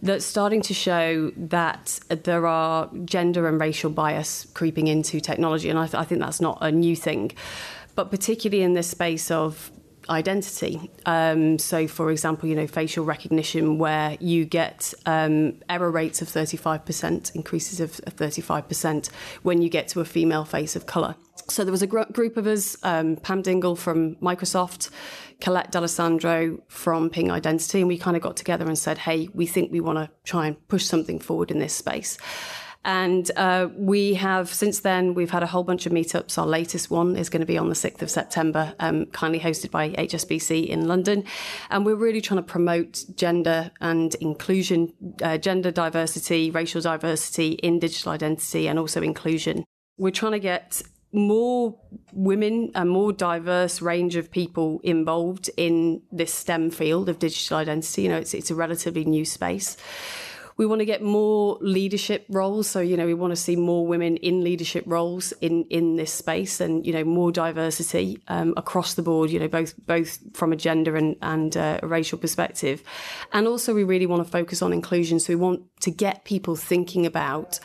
[SPEAKER 3] that's starting to show that there are gender and racial bias creeping into technology. And I, th- I think that's not a new thing. But particularly in this space of identity. Um, so, for example, you know, facial recognition, where you get um, error rates of 35%, increases of 35% when you get to a female face of colour. So there was a gr- group of us, um, Pam Dingle from Microsoft, Colette D'Alessandro from Ping Identity, and we kind of got together and said, hey, we think we want to try and push something forward in this space. And uh, we have, since then, we've had a whole bunch of meetups. Our latest one is going to be on the 6th of September, um, kindly hosted by HSBC in London. And we're really trying to promote gender and inclusion, uh, gender diversity, racial diversity in digital identity, and also inclusion. We're trying to get more women, a more diverse range of people involved in this STEM field of digital identity. You know, it's, it's a relatively new space. We want to get more leadership roles. So, you know, we want to see more women in leadership roles in, in this space and, you know, more diversity um, across the board, you know, both both from a gender and, and uh, a racial perspective. And also we really want to focus on inclusion. So we want to get people thinking about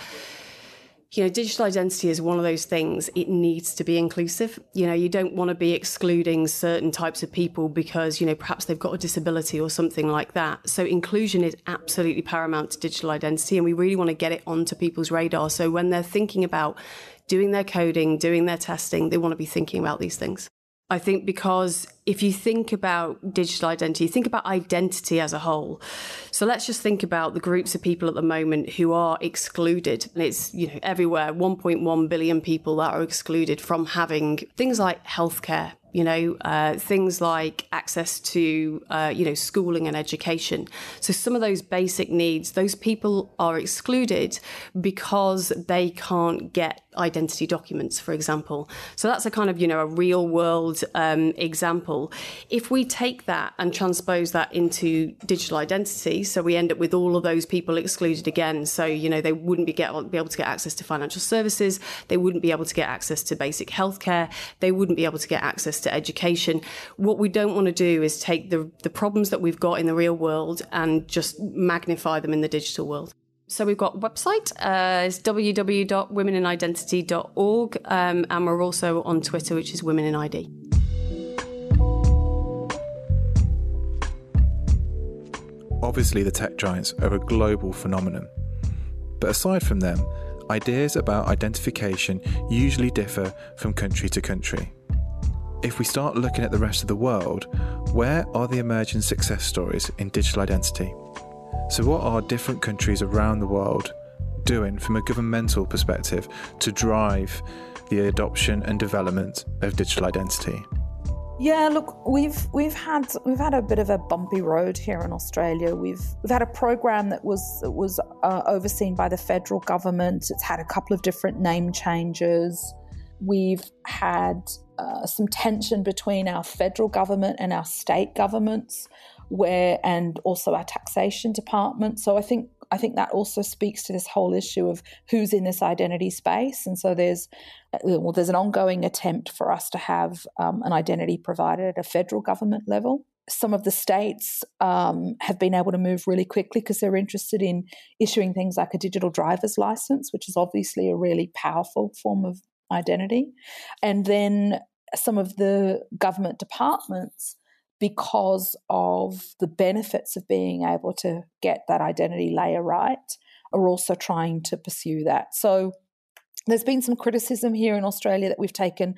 [SPEAKER 3] you know, digital identity is one of those things, it needs to be inclusive. You know, you don't want to be excluding certain types of people because, you know, perhaps they've got a disability or something like that. So inclusion is absolutely paramount to digital identity and we really want to get it onto people's radar. So when they're thinking about doing their coding, doing their testing, they want to be thinking about these things. I think because if you think about digital identity, think about identity as a whole. So let's just think about the groups of people at the moment who are excluded. And it's, you know, everywhere 1.1 billion people that are excluded from having things like healthcare, you know, uh, things like access to, uh, you know, schooling and education. So some of those basic needs, those people are excluded because they can't get identity documents, for example. So that's a kind of, you know, a real world um, example. If we take that and transpose that into digital identity, so we end up with all of those people excluded again. So, you know, they wouldn't be, get, be able to get access to financial services. They wouldn't be able to get access to basic healthcare. They wouldn't be able to get access to education. What we don't want to do is take the, the problems that we've got in the real world and just magnify them in the digital world. So we've got website, uh, it's www.womeninidentity.org, um, and we're also on Twitter, which is Women in ID.
[SPEAKER 1] Obviously, the tech giants are a global phenomenon. But aside from them, ideas about identification usually differ from country to country. If we start looking at the rest of the world, where are the emerging success stories in digital identity? So, what are different countries around the world doing from a governmental perspective to drive the adoption and development of digital identity?
[SPEAKER 4] Yeah, look, we've we've had we've had a bit of a bumpy road here in Australia. We've we've had a program that was was uh, overseen by the federal government. It's had a couple of different name changes. We've had uh, some tension between our federal government and our state governments, where and also our taxation department. So I think I think that also speaks to this whole issue of who's in this identity space. And so there's well, there's an ongoing attempt for us to have um, an identity provided at a federal government level. Some of the states um, have been able to move really quickly because they're interested in issuing things like a digital driver's license, which is obviously a really powerful form of identity. And then some of the government departments, because of the benefits of being able to get that identity layer right, are also trying to pursue that. So there's been some criticism here in Australia that we've taken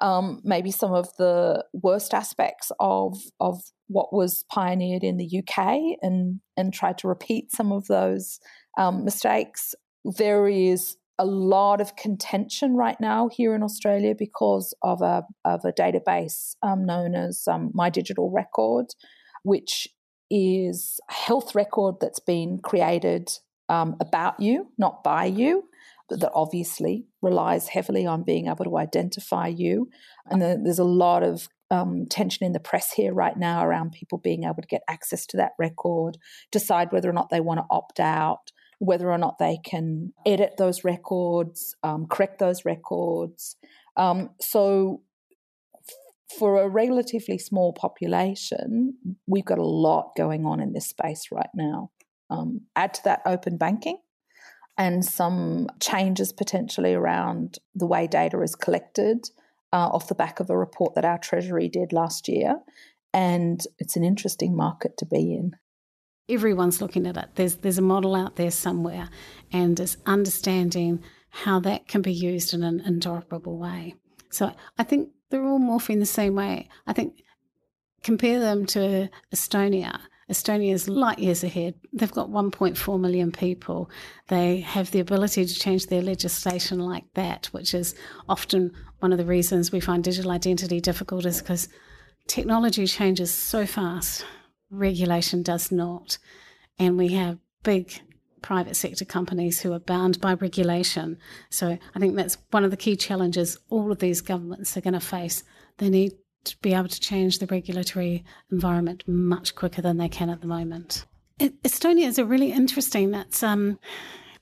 [SPEAKER 4] um, maybe some of the worst aspects of of what was pioneered in the UK and and tried to repeat some of those um, mistakes. There is a lot of contention right now here in Australia because of a of a database um, known as um, My Digital Record, which is a health record that's been created um, about you, not by you, but that obviously relies heavily on being able to identify you. And there's a lot of um, tension in the press here right now around people being able to get access to that record, decide whether or not they want to opt out whether or not they can edit those records, um, correct those records. Um, so, for a relatively small population, we've got a lot going on in this space right now. Um, add to that open banking and some changes potentially around the way data is collected uh, off the back of a report that our Treasury did last year. And it's an interesting market to be in
[SPEAKER 5] everyone's looking at it. There's there's a model out there somewhere, and it's understanding how that can be used in an interoperable way. So I think they're all morphing the same way. I think compare them to Estonia. Estonia is light years ahead. They've got 1.4 million people. They have the ability to change their legislation like that, which is often one of the reasons we find digital identity difficult, is because technology changes so fast, regulation does not. And we have big private sector companies who are bound by regulation. So I think that's one of the key challenges all of these governments are going to face. They need to be able to change the regulatory environment much quicker than they can at the moment. Estonia is a really interesting. That's um,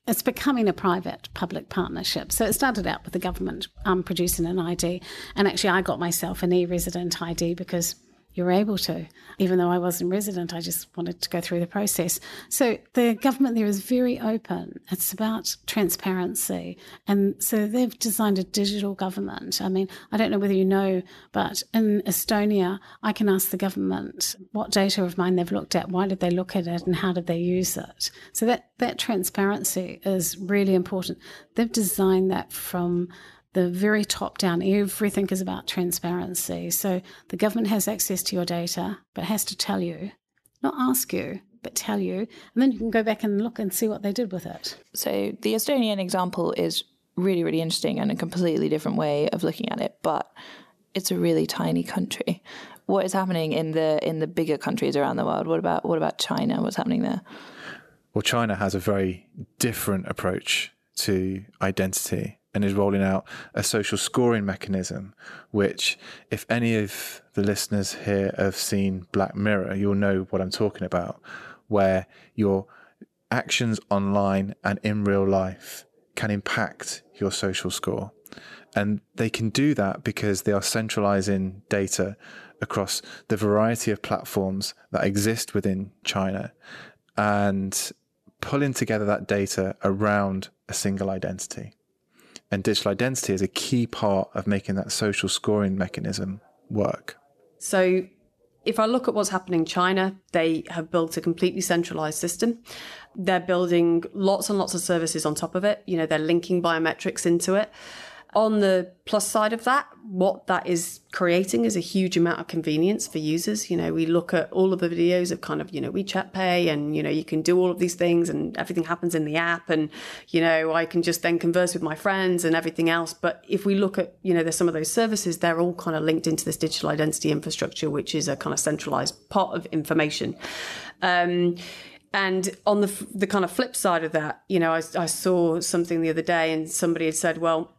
[SPEAKER 5] it's becoming a private public partnership. So it started out with the government um, producing an ID, and actually I got myself an e-resident ID because you're able to. Even though I wasn't resident, I just wanted to go through the process. So the government there is very open. It's about transparency. And so they've designed a digital government. I mean, I don't know whether you know, but in Estonia, I can ask the government what data of mine they've looked at, why did they look at it, and how did they use it. So that, that transparency is really important. They've designed that from the very top down, everything is about transparency. So the government has access to your data, but has to tell you, not ask you, but tell you. And then you can go back and look and see what they did with it.
[SPEAKER 2] So the Estonian example is really, really interesting and a completely different way of looking at it, but it's a really tiny country. What is happening in the in the bigger countries around the world? What about what about China? What's happening there?
[SPEAKER 1] Well, China has a very different approach to identity and is rolling out a social scoring mechanism, which, if any of the listeners here have seen Black Mirror, you'll know what I'm talking about, where your actions online and in real life can impact your social score. And they can do that because they are centralizing data across the variety of platforms that exist within China and pulling together that data around a single identity. And digital identity is a key part of making that social scoring mechanism work.
[SPEAKER 3] So, if I look at what's happening in China, they have built a completely centralized system. They're building lots and lots of services on top of it. You know, they're linking biometrics into it. On the plus side of that, what that is creating is a huge amount of convenience for users. You know, we look at all of the videos of kind of, you know, WeChat Pay and, you know, you can do all of these things and everything happens in the app and, you know, I can just then converse with my friends and everything else. But if we look at, you know, there's some of those services, they're all kind of linked into this digital identity infrastructure, which is a kind of centralized pot of information. Um, and on the the kind of flip side of that, you know, I, I saw something the other day, and somebody had said, "Well,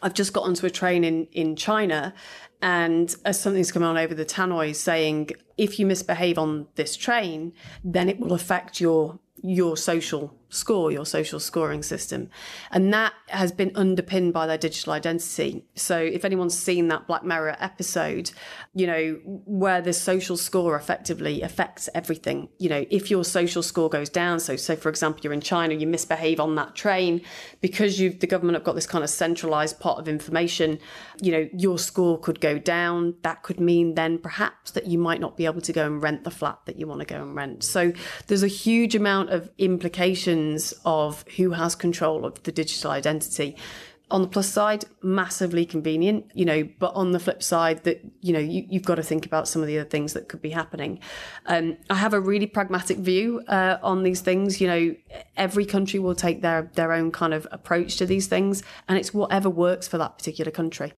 [SPEAKER 3] I've just got onto a train in, in China and as something's come on over the tannoy saying if you misbehave on this train, then it will affect your your social score, your social scoring system. And that has been underpinned by their digital identity. So if anyone's seen that Black Mirror episode, you know, where the social score effectively affects everything, you know, if your social score goes down, so so for example, you're in China, you misbehave on that train, because you've the government have got this kind of centralized pot of information, you know, your score could go down. That could mean then perhaps that you might not be able to go and rent the flat that you want to go and rent. So there's a huge amount of implications of who has control of the digital identity on the plus side, massively convenient, you know, but on the flip side, that, you know, you, have got to think about some of the other things that could be happening. Um, I have a really pragmatic view uh, on these things. You know, every country will take their, their own kind of approach to these things, and it's whatever works for that particular country.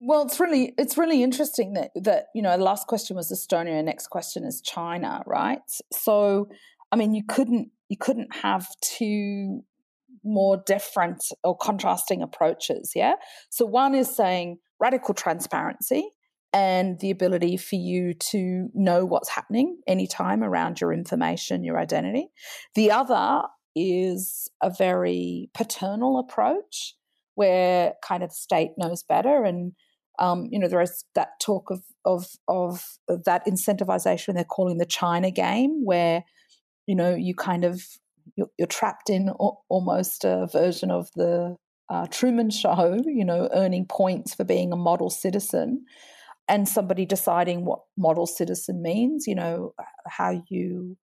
[SPEAKER 4] Well, it's really it's really interesting that that you know the last question was Estonia, next question is China, right? So, I mean, you couldn't you couldn't have two more different or contrasting approaches. Yeah. So one is saying radical transparency and the ability for you to know what's happening anytime around your information, your identity. The other is a very paternal approach where kind of state knows better and um, you know there is that talk of of of that incentivization they're calling the China game where you know you kind of you're, you're trapped in almost a version of the uh, Truman Show, you know, earning points for being a model citizen, and somebody deciding what model citizen means, you know, how you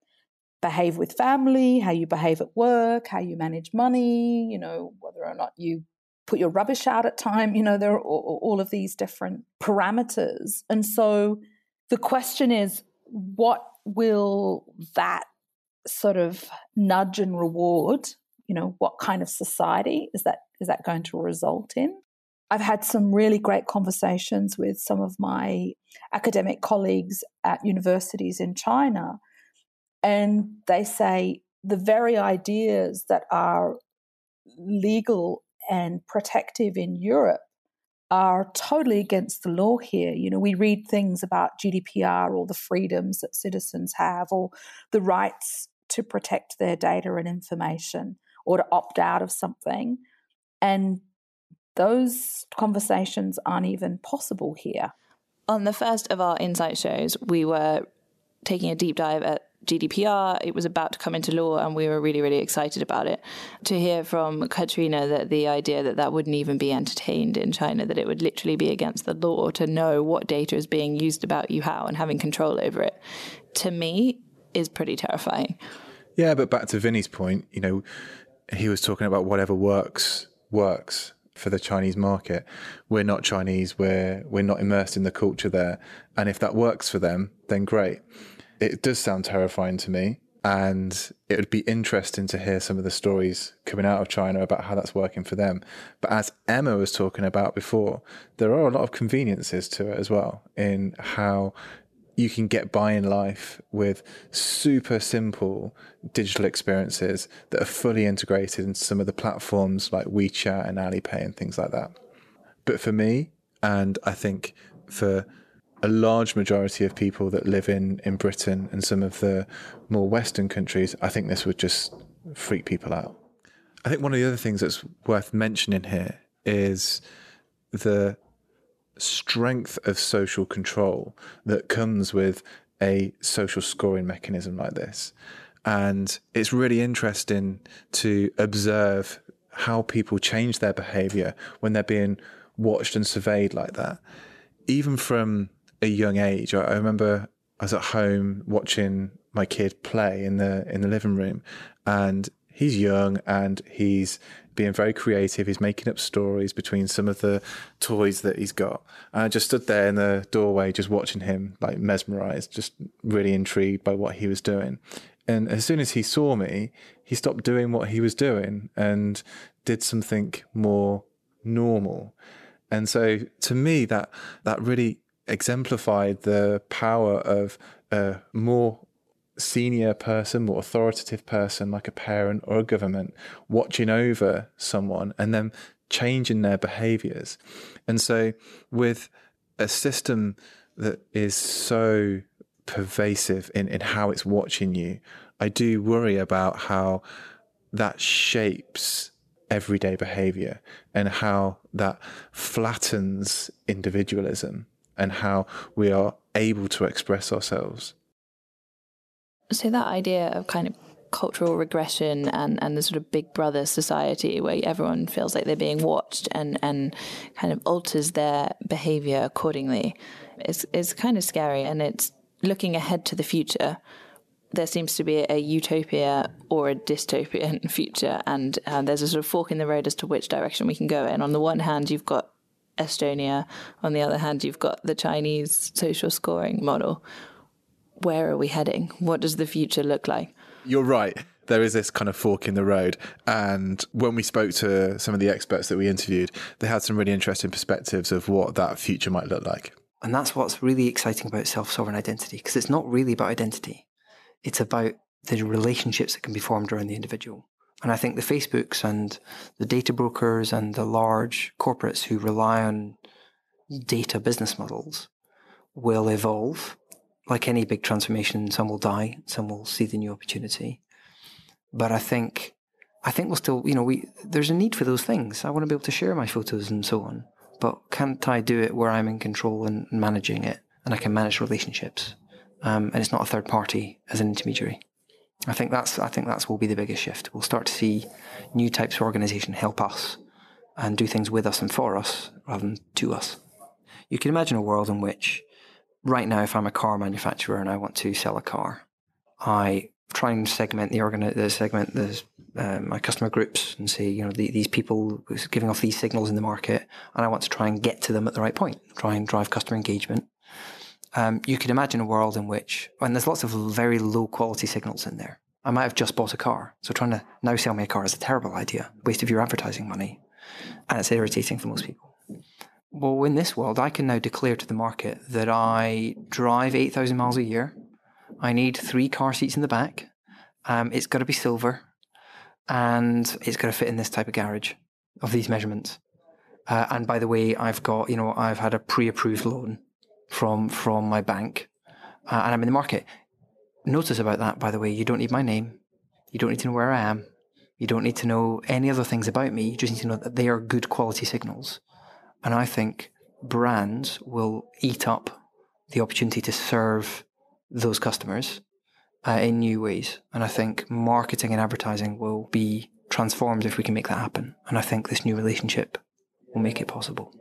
[SPEAKER 4] behave with family, how you behave at work, how you manage money, you know, whether or not you put your rubbish out at time. You know, there are all of these different parameters. And so the question is, what will that sort of nudge and reward? You know, what kind of society is that is that going to result in? I've had some really great conversations with some of my academic colleagues at universities in China, and they say the very ideas that are legal and protective in Europe are totally against the law here. You know, we read things about GDPR or the freedoms that citizens have or the rights to protect their data and information or to opt out of something. And those conversations aren't even possible here.
[SPEAKER 2] On the first of our insight shows, we were taking a deep dive at GDPR. It was about to come into law, and we were really, really excited about it. To hear from Katryna that the idea that that wouldn't even be entertained in China, that it would literally be against the law to know what data is being used about you, how, and having control over it, to me is pretty terrifying.
[SPEAKER 1] Yeah, but back to Vinny's point, you know, he was talking about whatever works works for the Chinese market. We're not Chinese. We're we're not immersed in the culture there, and if that works for them, then great. It does sound terrifying to me. And it would be interesting to hear some of the stories coming out of China about how that's working for them. But as Emma was talking about before, there are a lot of conveniences to it as well in how you can get by in life with super simple digital experiences that are fully integrated into some of the platforms like WeChat and Alipay and things like that. But for me, and I think for a large majority of people that live in, in Britain and some of the more Western countries, I think this would just freak people out. I think one of the other things that's worth mentioning here is the strength of social control that comes with a social scoring mechanism like this. And it's really interesting to observe how people change their behavior when they're being watched and surveyed like that. Even from a young age. I, remember I was at home watching my kid play in the in the living room, and he's young and he's being very creative. He's making up stories between some of the toys that he's got. And I just stood there in the doorway, just watching him, like mesmerized, just really intrigued by what he was doing. And as soon as he saw me, he stopped doing what he was doing and did something more normal. And so to me, that that really exemplified the power of a more senior person, more authoritative person, like a parent or a government, watching over someone and then changing their behaviors. And so, with a system that is so pervasive in, in how it's watching you, I do worry about how that shapes everyday behavior and how that flattens individualism and how we are able to express ourselves.
[SPEAKER 2] So, that idea of kind of cultural regression and, and the sort of big brother society where everyone feels like they're being watched and, and kind of alters their behavior accordingly is, is kind of scary. And it's looking ahead to the future. There seems to be a utopia or a dystopian future, and uh, there's a sort of fork in the road as to which direction we can go in. On the one hand, you've got Estonia. On the other hand, you've got the Chinese social scoring model. Where are we heading? What does the future look like?
[SPEAKER 1] You're right. There is this kind of fork in the road. And when we spoke to some of the experts that we interviewed, they had some really interesting perspectives of what that future might look like.
[SPEAKER 7] And that's what's really exciting about self sovereign identity, because it's not really about identity, it's about the relationships that can be formed around the individual. And I think the Facebooks and the data brokers and the large corporates who rely on data business models will evolve. Like any big transformation, some will die, some will see the new opportunity. But I think, I think we'll still, you know, we there's a need for those things. I want to be able to share my photos and so on. But can't I do it where I'm in control and managing it, and I can manage relationships, um, and it's not a third party as an intermediary? I think that's I think that's will be the biggest shift. We'll start to see new types of organisation help us and do things with us and for us rather than to us. You can imagine a world in which right now if I'm a car manufacturer and I want to sell a car, I try and segment the organ, the segment the uh, my customer groups and say, you know, the, these people giving off these signals in the market, and I want to try and get to them at the right point, try and drive customer engagement. Um, you could imagine a world in which, and there's lots of very low quality signals in there. I might have just bought a car, so trying to now sell me a car is a terrible idea, waste of your advertising money, and it's irritating for most people. Well, in this world, I can now declare to the market that I drive 8,000 miles a year. I need three car seats in the back. Um, it's got to be silver and it's got to fit in this type of garage of these measurements. Uh, and by the way, I've got, you know, I've had a pre-approved loan from from my bank, uh, and I'm in the market. Notice about that, by the way, you don't need my name, you don't need to know where I am, you don't need to know any other things about me. You just need to know that they are good quality signals. And I think brands will eat up the opportunity to serve those customers uh, in new ways. And I think marketing and advertising will be transformed if we can make that happen. And I think this new relationship will make it possible.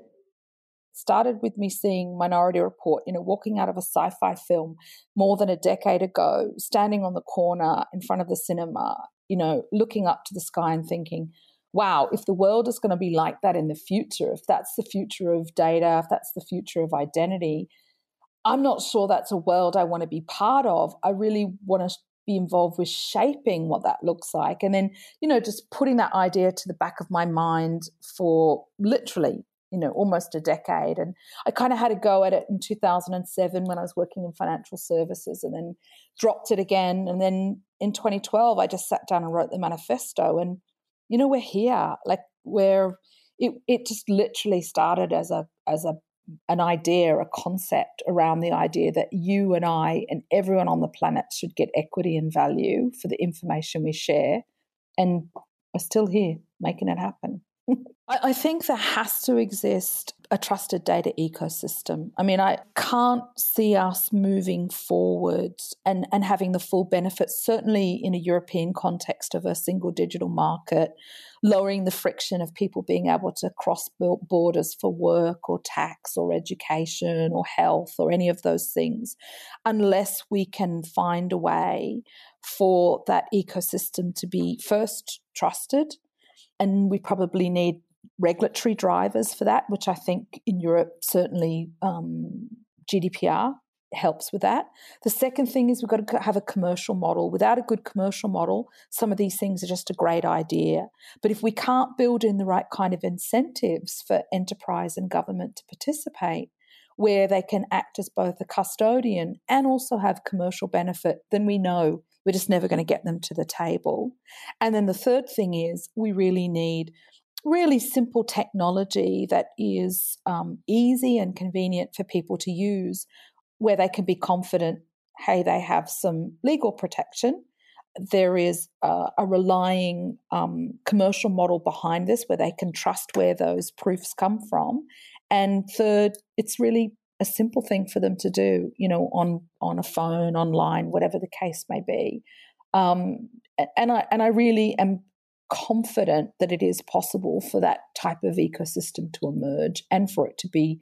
[SPEAKER 4] Started with me seeing Minority Report, you know, walking out of a sci fi film more than a decade ago, standing on the corner in front of the cinema, you know, looking up to the sky and thinking, wow, if the world is going to be like that in the future, if that's the future of data, if that's the future of identity, I'm not sure that's a world I want to be part of. I really want to be involved with shaping what that looks like. And then, you know, just putting that idea to the back of my mind for literally, you know, almost a decade. And I kind of had a go at it in 2007 when I was working in financial services and then dropped it again. And then in 2012, I just sat down and wrote the manifesto. And, you know, we're here. Like, we're, it, it just literally started as a as a an idea, a concept around the idea that you and I and everyone on the planet should get equity and value for the information we share. And we're still here making it happen. I think there has to exist a trusted data ecosystem. I mean, I can't see us moving forwards and, and having the full benefits, certainly in a European context of a single digital market, lowering the friction of people being able to cross borders for work or tax or education or health or any of those things, unless we can find a way for that ecosystem to be first trusted and we probably need regulatory drivers for that, which I think in Europe certainly um, GDPR helps with that. The second thing is we've got to have a commercial model. Without a good commercial model, some of these things are just a great idea. But if we can't build in the right kind of incentives for enterprise and government to participate, where they can act as both a custodian and also have commercial benefit, then we know we're just never going to get them to the table. And then the third thing is we really need really simple technology that is um, easy and convenient for people to use, where they can be confident hey, they have some legal protection. There is a, a relying um, commercial model behind this where they can trust where those proofs come from. And third, it's really a simple thing for them to do, you know, on on a phone, online, whatever the case may be. Um, and I and I really am confident that it is possible for that type of ecosystem to emerge and for it to be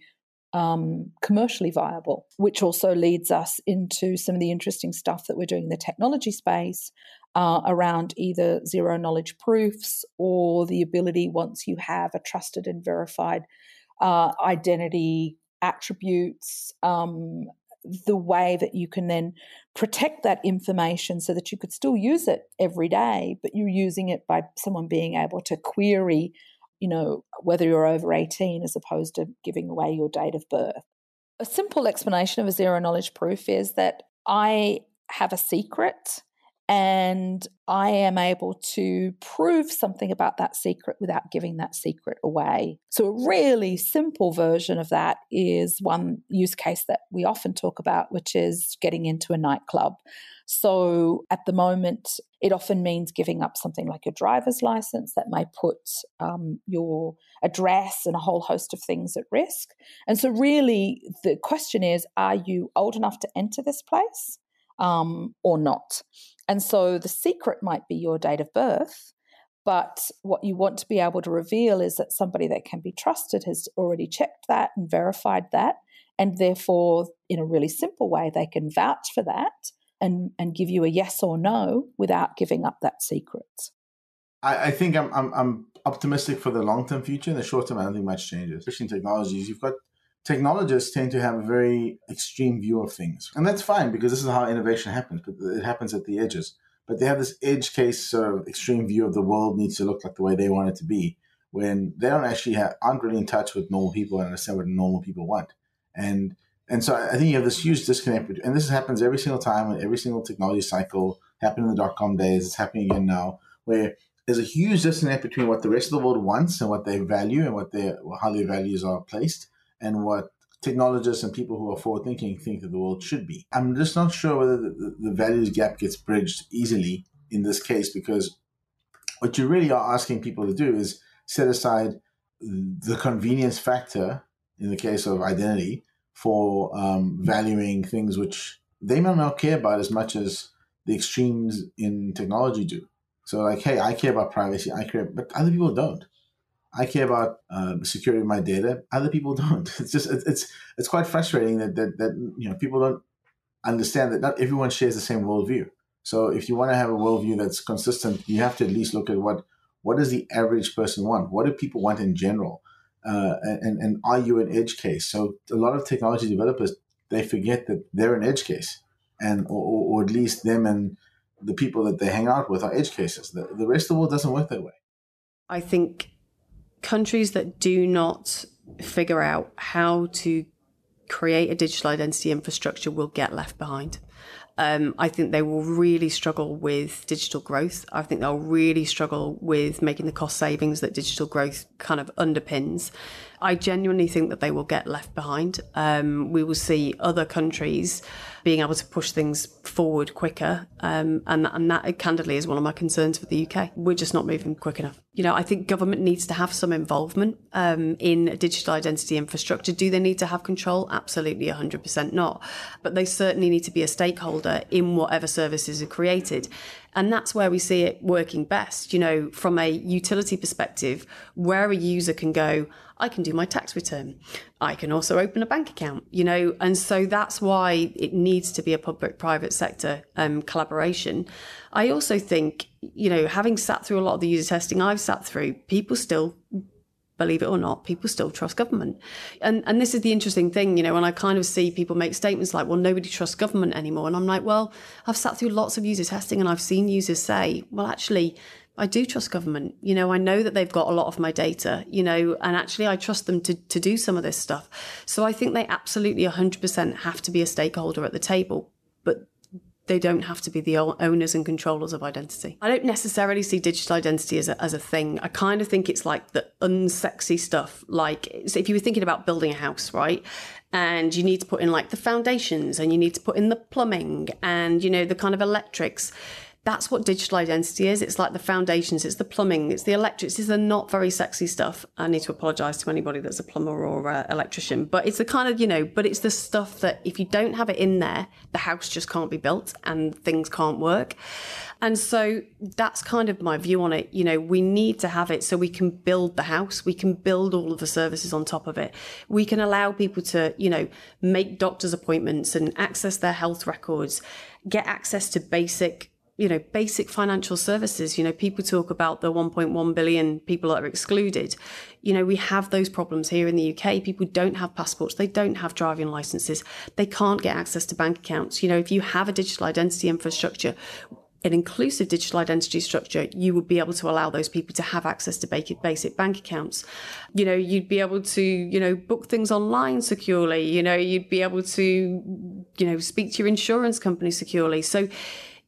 [SPEAKER 4] um, commercially viable, which also leads us into some of the interesting stuff that we're doing in the technology space uh, around either zero knowledge proofs or the ability, once you have a trusted and verified uh, identity attributes, um, the way that you can then protect that information so that you could still use it every day, but you're using it by someone being able to query, you know, whether you're over 18 as opposed to giving away your date of birth. A simple explanation of a zero knowledge proof is that I have a secret and I am able to prove something about that secret without giving that secret away. So, a really simple version of that is one use case that we often talk about, which is getting into a nightclub. So, at the moment, it often means giving up something like your driver's license that may put um, your address and a whole host of things at risk. And so, really, the question is are you old enough to enter this place? Um, or not. And so the secret might be your date of birth, but what you want to be able to reveal is that somebody that can be trusted has already checked that and verified that. And therefore, in a really simple way, they can vouch for that and, and give you a yes or no without giving up that secret.
[SPEAKER 6] I, I think I'm, I'm, I'm optimistic for the long term future. In the short term, I don't think much changes. Especially in technologies, you've got technologists tend to have a very extreme view of things, and that's fine because this is how innovation happens. But it happens at the edges. But they have this edge case sort of extreme view of the world needs to look like the way they want it to be, when they don't actually have, aren't really in touch with normal people and understand what normal people want. And and so I think you have this huge disconnect, and this happens every single time in every single technology cycle. Happened in the dot com days. It's happening again now, where there's a huge disconnect between what the rest of the world wants and what they value and what their how their values are placed and what technologists and people who are forward thinking think that the world should be. I'm just not sure whether the, the, values gap gets bridged easily in this case because what you really are asking people to do is set aside the convenience factor in the case of identity for um, valuing things which they may not care about as much as the extremes in technology do. So, like, hey, I care about privacy, I care, but other people don't. I care about uh, security of my data. Other people don't. It's just it's it's quite frustrating that that that you know people don't understand that not everyone shares the same worldview. So if you want to have a worldview that's consistent, you have to at least look at what what does the average person want? What do people want in general? Uh, and and are you an edge case? So a lot of technology developers they forget that they're an edge case, and or, or at least them and the people that they hang out with are edge cases. The, the rest of the world doesn't work that way.
[SPEAKER 3] I think countries that do not figure out how to create a digital identity infrastructure will get left behind. Um, I think they will really struggle with digital growth. I think they'll really struggle with making the cost savings that digital growth kind of underpins. I genuinely think that they will get left behind. Um, we will see other countries being able to push things forward quicker. Um, and, and that, candidly, is one of my concerns for the UK. We're just not moving quick enough. You know, I think government needs to have some involvement um, in digital identity infrastructure. Do they need to have control? Absolutely, 100% not. But they certainly need to be a stakeholder in whatever services are created. And that's where we see it working best. You know, from a utility perspective, where a user can go, I can do my tax return. I can also open a bank account, you know, and so that's why it needs to be a public private sector um, collaboration. I also think, you know, having sat through a lot of the user testing I've sat through, people still believe it or not, people still trust government. And and this is the interesting thing, you know, when I kind of see people make statements like, well, nobody trusts government anymore. And I'm like, well, I've sat through lots of user testing and I've seen users say, well, actually, I do trust government. You know, I know that they've got a lot of my data, you know, and actually I trust them to, to do some of this stuff. So I think they absolutely 100% have to be a stakeholder at the table. They don't have to be the owners and controllers of identity. I don't necessarily see digital identity as a, as a thing. I kind of think it's like the unsexy stuff. Like, so if you were thinking about building a house, right? And you need to put in like the foundations and you need to put in the plumbing and, you know, the kind of electrics that's what digital identity is. It's like the foundations, it's the plumbing, it's the electrics. It's the not very sexy stuff. I need to apologize to anybody that's a plumber or a electrician, but it's the kind of, you know, but it's the stuff that if you don't have it in there, the house just can't be built and things can't work. And so that's kind of my view on it. You know, we need to have it so we can build the house. We can build all of the services on top of it. We can allow people to, you know, make doctor's appointments and access their health records, get access to basic you know, basic financial services. You know, people talk about the 1.1 billion people that are excluded. You know, we have those problems here in the UK. People don't have passports, they don't have driving licenses, they can't get access to bank accounts. You know, if you have a digital identity infrastructure, an inclusive digital identity structure, you would be able to allow those people to have access to basic bank accounts. You know, you'd be able to, you know, book things online securely. You know, you'd be able to, you know, speak to your insurance company securely. So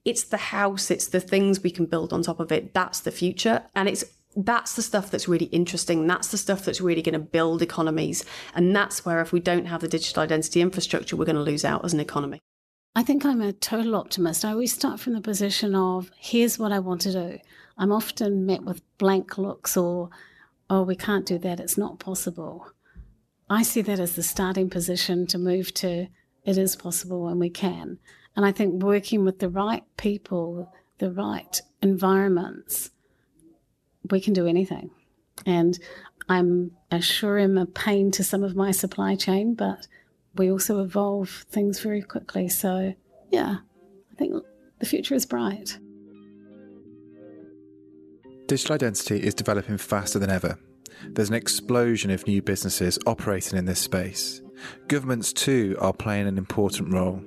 [SPEAKER 3] it's the house, it's the things we can build on top of it. That's the future. And it's that's the stuff that's really interesting. That's the stuff that's really going to build economies. And that's where, if we don't have the digital identity infrastructure, we're going to lose out as an economy.
[SPEAKER 5] I think I'm a total optimist. I always start from the position of here's what I want to do. I'm often met with blank looks or, oh, we can't do that. It's not possible. I see that as the starting position to move to it is possible and we can. And I think working with the right people, the right environments, we can do anything. And I'm sure I'm a pain to some of my supply chain, but we also evolve things very quickly. So, yeah, I think the future is bright.
[SPEAKER 1] Digital identity is developing faster than ever. There's an explosion of new businesses operating in this space. Governments, too, are playing an important role.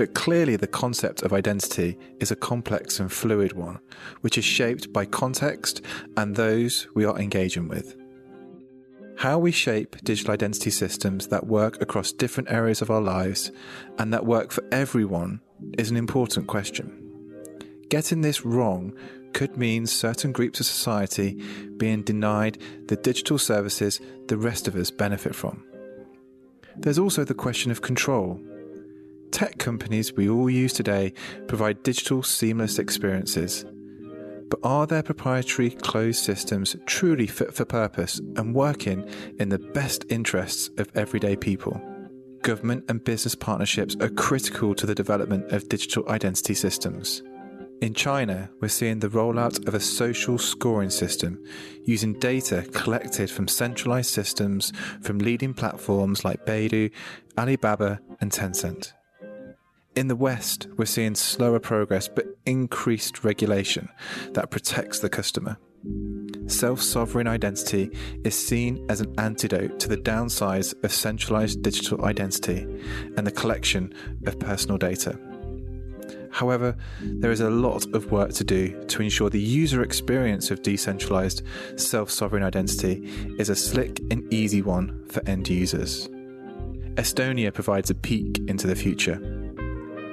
[SPEAKER 1] But clearly, the concept of identity is a complex and fluid one, which is shaped by context and those we are engaging with. How we shape digital identity systems that work across different areas of our lives and that work for everyone is an important question. Getting this wrong could mean certain groups of society being denied the digital services the rest of us benefit from. There's also the question of control. Tech companies we all use today provide digital seamless experiences. But are their proprietary closed systems truly fit for purpose and working in the best interests of everyday people? Government and business partnerships are critical to the development of digital identity systems. In China, we're seeing the rollout of a social scoring system using data collected from centralized systems from leading platforms like Baidu, Alibaba, and Tencent. In the West, we're seeing slower progress but increased regulation that protects the customer. Self sovereign identity is seen as an antidote to the downsides of centralized digital identity and the collection of personal data. However, there is a lot of work to do to ensure the user experience of decentralized self sovereign identity is a slick and easy one for end users. Estonia provides a peek into the future.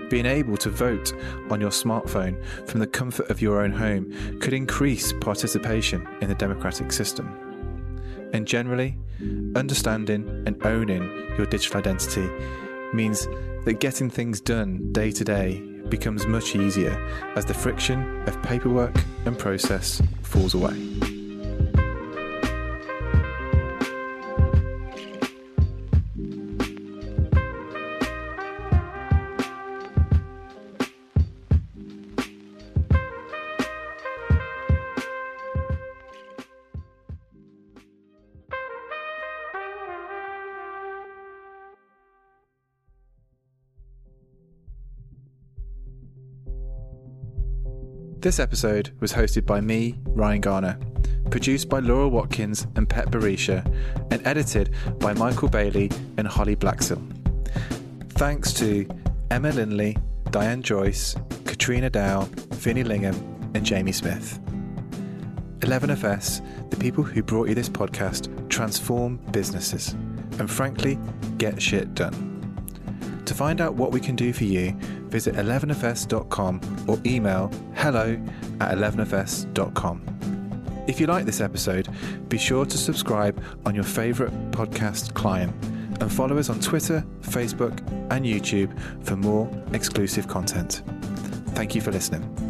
[SPEAKER 1] Being able to vote on your smartphone from the comfort of your own home could increase participation in the democratic system. And generally, understanding and owning your digital identity means that getting things done day to day becomes much easier as the friction of paperwork and process falls away. This episode was hosted by me, Ryan Garner, produced by Laura Watkins and Petrit Berisha, and edited by Michael Bailey and Holly Blaxill. Thanks to Emma Lindley, Diane Joyce, Katryna Dow, Vinny Lingham, and Jamie Smith. 11FS, the people who brought you this podcast, transform businesses and frankly, get shit done. To find out what we can do for you, visit 11fs.com or email hello at 11fs.com. If you like this episode, be sure to subscribe on your favourite podcast client and follow us on Twitter, Facebook, and YouTube for more exclusive content. Thank you for listening.